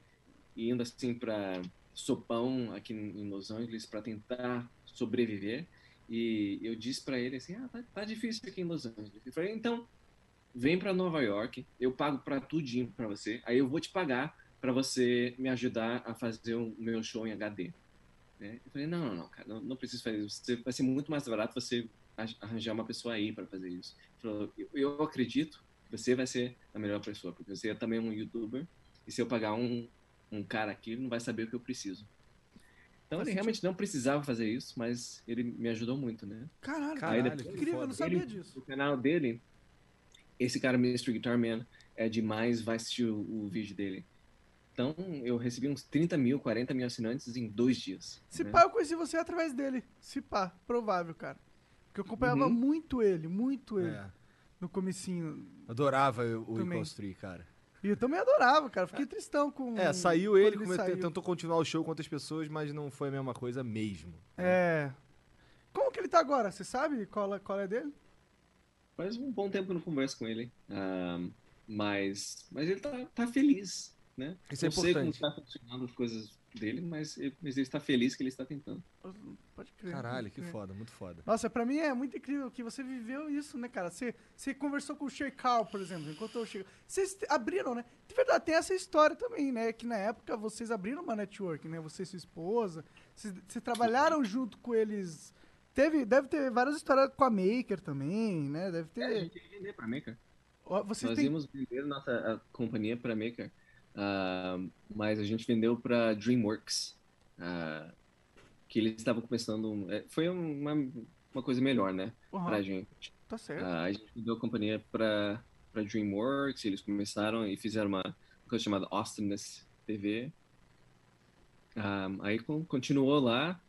e indo assim para sopão aqui em Los Angeles para tentar sobreviver. E eu disse para ele assim: "Ah, tá, tá difícil aqui em Los Angeles". Eu falei: "Então, vem para Nova York, eu pago para tudinho para você. Aí eu vou te pagar para você me ajudar a fazer o meu show em HD". Né? Eu falei: "Não, não, não, cara, não, não preciso fazer isso. Vai ser muito mais barato você arranjar uma pessoa aí para fazer isso". Ele falou: "Eu, eu acredito que você vai ser a melhor pessoa, porque você também é um youtuber, e se eu pagar um, um cara aqui, ele não vai saber o que eu preciso. Então ele realmente não precisava fazer isso, mas ele me ajudou muito, né? Caralho, Caralho, que incrível, eu não sabia Ele- disso. O canal dele, esse cara, Mr. Guitar Man, é demais, vai assistir o, o vídeo dele. Então, eu recebi uns 30 mil, 40 mil assinantes em dois dias. Se né? pá, eu conheci você através dele. Se pá, provável, cara. Porque eu acompanhava Uhum. muito ele, muito ele. É. No comecinho. Adorava o. Reconstruir, cara. E eu também adorava, cara. Fiquei tristão com. É, saiu ele, come- saiu. tentou continuar o show com outras pessoas, mas não foi a mesma coisa mesmo. É. Como que ele tá agora? Você sabe qual é, qual é dele? Faz um bom tempo que eu não converso com ele. ah, mas, mas ele tá, tá feliz, né? Isso é não sei como tá funcionando as coisas dele, mas ele, mas ele está feliz que ele está tentando. Pode crer. Caralho, que foda, muito foda. Nossa, pra mim é muito incrível que você viveu isso, né, cara? Você, você conversou com o Sheikal, por exemplo, enquanto eu chego. Vocês abriram, né? De verdade, tem essa história também, né? Que na época vocês abriram uma network, né? Você e sua esposa. Vocês, vocês trabalharam junto com eles. Teve, deve ter várias histórias com a Maker também, né? Deve É, a ter. gente ia vender para Maker. Vocês Nós têm. íamos vender nossa companhia para Maker, ah, mas a gente vendeu para DreamWorks, ah, que eles estavam começando. é, foi uma, uma coisa melhor, né, Aham, pra gente. tá certo. Ah, a gente vendeu a companhia para para DreamWorks, eles começaram e fizeram uma coisa chamada Awesomeness TV. Ah, aí con- continuou lá,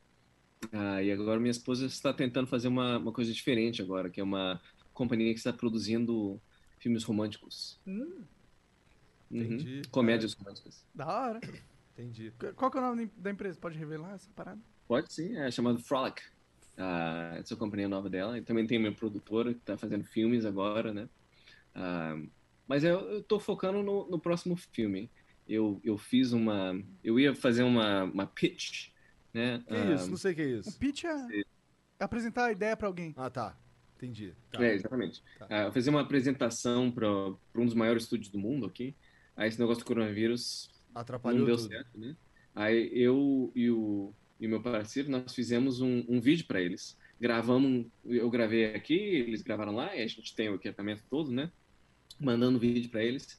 ah, e agora minha esposa está tentando fazer uma, uma coisa diferente agora, que é uma companhia que está produzindo filmes românticos. Hum, Uhum. Entendi. Comédias românticas. da hora. Entendi. Qual que é o nome da empresa? Pode revelar essa parada? Pode sim, é chamado Frolic. Ah, essa é a companhia nova dela. E também tem minha produtora que está fazendo filmes agora, né? Ah, mas eu, tô focando no, no próximo filme. Eu, eu fiz uma. Eu ia fazer uma, uma pitch, né? Que Ah, isso? Não sei o que é Um isso. pitch é apresentar a ideia pra alguém. Ah, tá. Entendi. Tá. É, exatamente. Tá. Eu fazer uma apresentação para um dos maiores estúdios do mundo aqui. Aí esse negócio do coronavírus Atrapalhou não deu tudo. certo, né? Aí eu e o, e o meu parceiro, nós fizemos um, um vídeo para eles. Gravamos, um- eu gravei aqui, eles gravaram lá, e a gente tem o equipamento todo, né? Mandando vídeo para eles.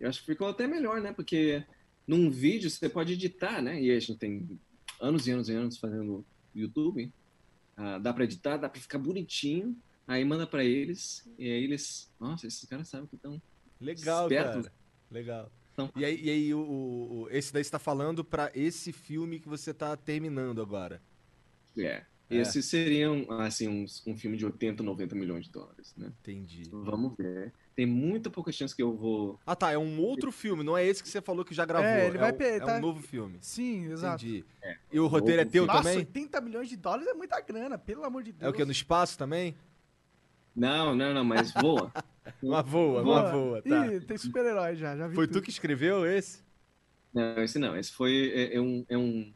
Eu acho que ficou até melhor, né? Porque num vídeo você pode editar, né? E a gente tem anos e anos e anos fazendo YouTube. Ah, dá para editar, dá para ficar bonitinho. Aí manda para eles, e aí eles, nossa, esses caras sabem que estão Legal, Esperto. cara. Legal. Então- E aí, e aí o, o- esse daí você tá falando pra esse filme que você tá terminando agora. É. É. Esses seriam, assim, uns- um filme de 80, 90 milhões de dólares, né? Entendi. Vamos ver. Tem muita pouca chance que eu vou... Ah, tá. É um outro filme, não é esse que você falou que já gravou. É, ele vai um, pe- é tá- um novo filme. Sim, exato. Entendi. E o roteiro é teu Nossa, também? 80 milhões de dólares é muita grana, pelo amor de Deus. É o que? No espaço também? Não, não, não, mas voa. Uma voa, uma voa, tá. Ih, tem super-herói já, já vi Foi tudo. tu que escreveu esse? não, esse não. Esse foi... É, é um, é um,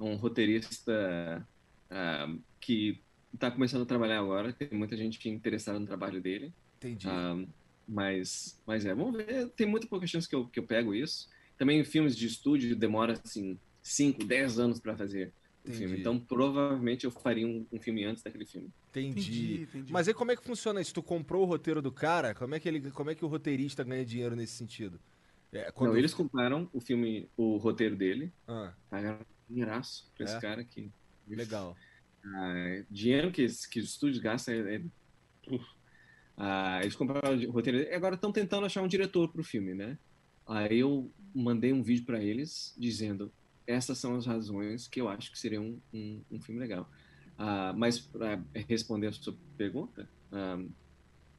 um roteirista ah, que está começando a trabalhar agora. Tem muita gente interessada no trabalho dele. Entendi. Ah, mas, mas é, vamos ver. Tem muita pouca chance que eu, que eu pego isso. Também filmes de estúdio demora, assim, 5, 10 anos para fazer filme. Então, provavelmente eu faria um, um filme antes daquele filme. Entendi. Entendi, entendi. Mas aí como é que funciona isso? Tu comprou o roteiro do cara? Como é que, ele, como é que o roteirista ganha dinheiro nesse sentido? É, quando... Não, eles compraram o filme, o roteiro dele, Ah, pagaram dinheiraço pra esse É? cara que. legal. Ah, dinheiro que, que os estúdios gastam é. é-. Ah, eles compraram o roteiro agora estão tentando achar um diretor pro filme, né? Aí eu mandei um vídeo para eles dizendo: essas são as razões que eu acho que seria um, um, um filme legal. Ah, mas para responder a sua pergunta, ah,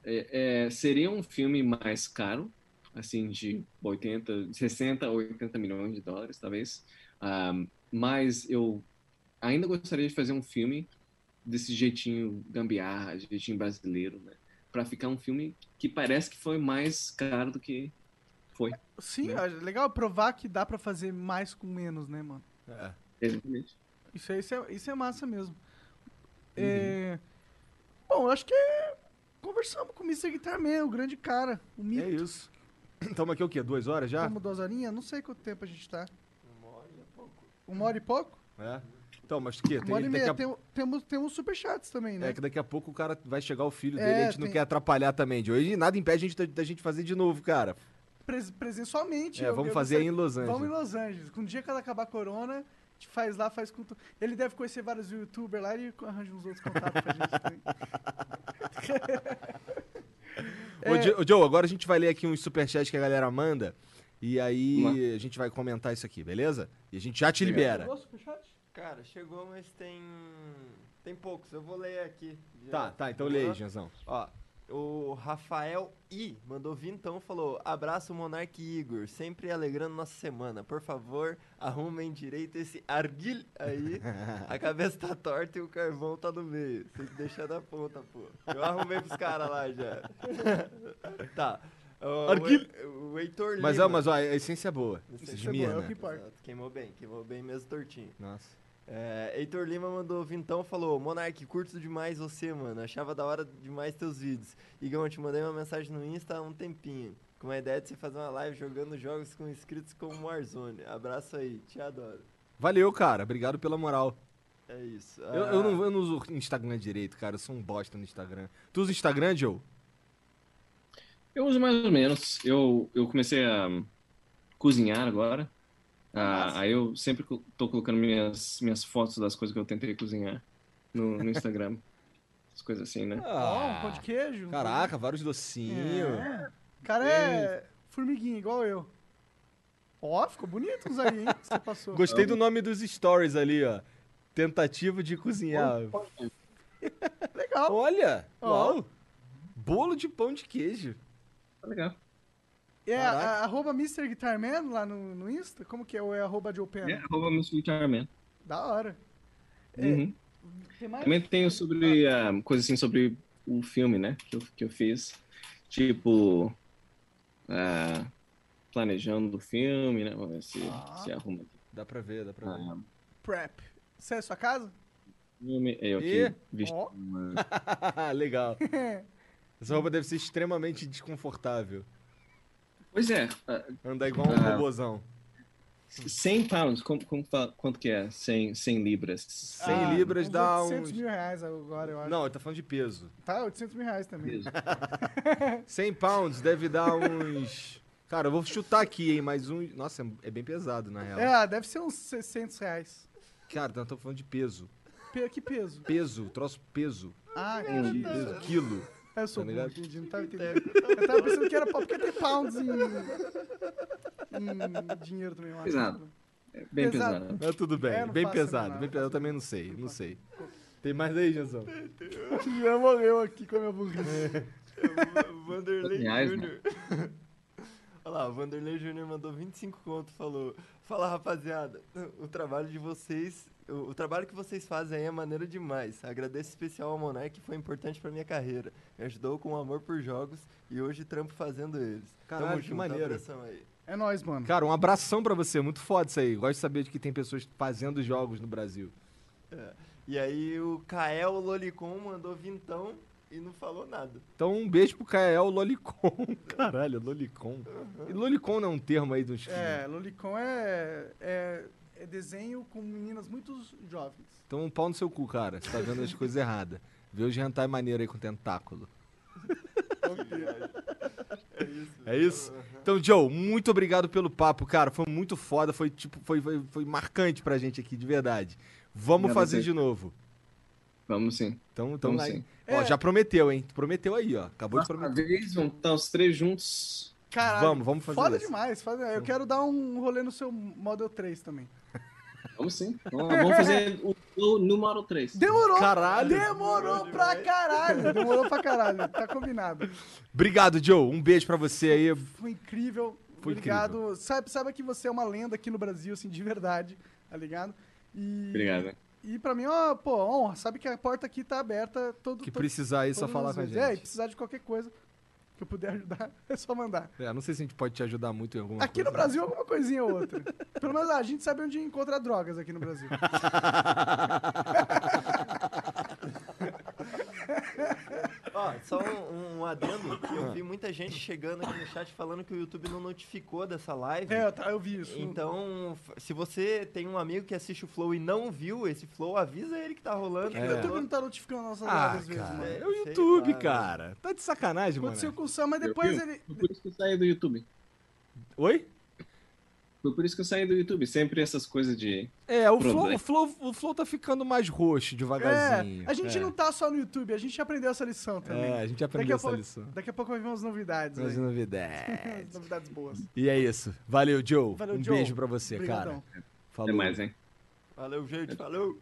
é- é, seria um filme mais caro, assim, de 80, 60 a 80 milhões de dólares, talvez. Ah, mas eu ainda gostaria de fazer um filme desse jeitinho gambiarra, jeitinho brasileiro, né? Pra ficar um filme que parece que foi mais caro do que foi. Sim, né? é legal provar que dá pra fazer mais com menos, né, mano? É. Exatamente. Isso é, isso é, isso é massa mesmo. Uhum. É... Bom, eu acho que conversamos com o Mr. Guitar Man, o grande cara, o mito. É isso. Estamos aqui o quê? Duas horas já? Vamos duas horinhas? Não sei quanto tempo a gente tá. Uma hora e pouco? É. Então, mas o quê? Uma hora e daqui meia. a- Tem, temos, temos superchats também, né? É que daqui a pouco o cara vai chegar o filho É, dele e a gente não tem- quer atrapalhar também, Joe. E nada impede a gente da, da gente fazer de novo, cara. Pres- presencialmente. É, eu- vamos eu fazer aí em Los Angeles. Vamos em Los Angeles. Com o dia que ela acabar a corona, a gente faz lá, faz com. tu- Ele deve conhecer vários youtubers lá e arranja uns outros contatos pra gente também. Ô, Jo- ô, Joe, agora a gente vai ler aqui uns superchats que a galera manda. E aí Vamos a gente vai comentar isso aqui, beleza? E a gente já te libera. Chegou o superchat? Cara, chegou, mas tem. Tem poucos. Eu vou ler aqui. Tá, tá, então lê aí, Janzão. Ó, o Rafael I mandou vintão falou: Abraço, Monark Igor, sempre alegrando nossa semana. Por favor, arrumem direito esse arguil aí. A cabeça tá torta e o carvão tá no meio. Tem que deixar na ponta, pô. Eu arrumei pros caras lá já. tá. Ó, Arguil. O, o Heitor Mas, Lima. ó, mas ó, a essência é boa. Isso é boa, é o que importa. Queimou bem, queimou bem mesmo tortinho. Nossa. É, Heitor Lima mandou vintão, falou Monark, curto demais você, mano. Achava da hora demais teus vídeos. Igão, eu te mandei uma mensagem no Insta há um tempinho. Com a ideia de você fazer uma live jogando jogos com inscritos como Warzone. Abraço aí, te adoro. Valeu, cara. Obrigado pela moral. É isso. Eu, Ah, eu não, eu não uso Instagram direito, cara. Eu sou um bosta no Instagram. Tu usa Instagram, Joe? Eu uso mais ou menos. Eu, eu comecei a cozinhar agora. Ah, aí eu sempre tô colocando minhas, minhas fotos das coisas que eu tentei cozinhar no, no Instagram. As coisas assim, né? Ó, um pão de queijo. Ah, Caraca, vários docinhos. É. O cara é formiguinha, igual eu. Ó, ficou bonito os aí, hein? Que você passou. Gostei do nome dos stories ali, ó. Tentativa de cozinhar. Legal. Olha! Ó. Uau! Bolo de pão de queijo. Tá legal. É a, arroba Mr. Guitarman lá no, no Insta? Como que é? Ou é arroba Pena? É, arroba Mr. Guitarman. Da hora. Uhum. Tem mais? Também tenho sobre ah, coisa assim sobre o filme, né? Que eu, que eu fiz. Tipo. ah, planejando o filme, né? Vamos ver se, se arruma aqui. Dá pra ver, dá pra ver. Ah, Prep. Você é sua casa? filme, eu E? aqui visto Ó. uma- Legal. Essa roupa deve ser extremamente desconfortável. Pois é, ah, Andar igual um Ah. robozão. 100 pounds, como, como quanto que é? 100, 100 libras. 100 Ah, libras dá 800 uns... mil reais agora, eu acho. Não, ele tá falando de peso. Tá, 800 mil reais também. Peso. 100 pounds deve dar uns... Cara, eu vou chutar aqui, hein, mas um... Nossa, é bem pesado, na real. É, deve ser uns 600 reais. Cara, nós estamos falando de peso. Pe- que peso? Peso, troço peso. Ah, entendi. Peso, quilo. Eu sou Tá burro, ligado? entendi, não tava entendendo. Eu tava pensando que era pau, porque tem pounds em, em dinheiro também, eu acho. Pesado. É bem Pesado. pesado. Mas tudo bem, É, bem pesado, bem pesado. Eu também não sei, não sei. Tem mais aí, Janzão? Já morreu aqui com a minha burrice. O Vanderlei Reais, Júnior. Olha lá, o Vanderlei Júnior mandou 25 conto, falou: Fala rapaziada, o trabalho de vocês, o, o trabalho que vocês fazem aí é maneiro demais. Agradeço especial ao Monark que foi importante pra minha carreira. Me ajudou com amor por jogos e hoje trampo fazendo eles. Caralho, Tamo que junto, maneiro. abração aí. É nóis, mano. Cara, um abração pra você, muito foda isso aí. Gosto de saber de que tem pessoas fazendo jogos no Brasil. E aí o Kael Lolicon mandou vintão e não falou nada. Então um beijo pro Kael Lolicon. Caralho, Lolicon. E Lolicon não é um termo aí dos... É, Lolicon é, é, é desenho com meninas muito jovens. Então um pau no seu cu, cara. Você tá vendo as coisas erradas. Vê os hentai maneiro aí com tentáculo. É isso. É isso? Então, Joe, muito obrigado pelo papo, cara. Foi muito foda, foi tipo, foi, foi, foi marcante pra gente aqui, de verdade. Vamos fazer você. de novo. Vamos sim. Então, então Vamos sim. Ó, É. já prometeu, hein? Prometeu aí, ó. Acabou de Uma prometer. vez, vamos estar os três juntos. Caralho. Vamos, vamos fazer Foda isso. demais. Foda, eu quero dar um rolê no seu Model 3 também. Vamos sim. Vamos, fazer o, o no Model 3. Demorou! Caralho. Demorou pra caralho! Demorou pra caralho. Tá combinado. Obrigado, Joe. Um beijo pra você aí. Foi incrível. Foi Obrigado. Sabe, sabe que você é uma lenda aqui no Brasil, assim, de verdade, tá ligado? E, Obrigado. E pra mim, ó, pô, honra. Sabe que a porta aqui tá aberta todo Que todo- precisar aí, só falar com a vezes. É, e gente. precisar de qualquer coisa que eu puder ajudar, é só mandar. É, não sei se a gente pode te ajudar muito em alguma Aqui coisa. no Brasil, alguma coisinha ou outra. Pelo menos a gente sabe onde encontra drogas aqui no Brasil. Ó, só um, um adendo que eu vi muita gente chegando aqui no chat falando que o YouTube não notificou dessa live. É, tá, eu vi isso. Então, se você tem um amigo que assiste o Flow e não viu esse Flow, avisa ele que tá rolando. Por que, que o YouTube não tá notificando nossas Ah, lives às vezes, cara, mano? é o YouTube, lá, cara. Tá de sacanagem, mano. Aconteceu com o Sam, mas depois Eu- ele. Foi por isso que eu saí do YouTube. Oi? Foi por isso que eu saí do YouTube. Sempre essas coisas de. É, o flow, o, flow, o Flow tá ficando mais roxo devagarzinho. É, a gente É. não tá só no YouTube, a gente aprendeu essa lição também. É, a gente Daqui aprendeu a, essa pouco, lição. daqui a pouco vai vir umas novidades Mas aí. novidades. novidades boas. E é isso. Valeu, Joe. Valeu, um Joe. beijo pra você, Obrigadão. cara. Falou. Até mais, hein? Valeu, gente. Falou.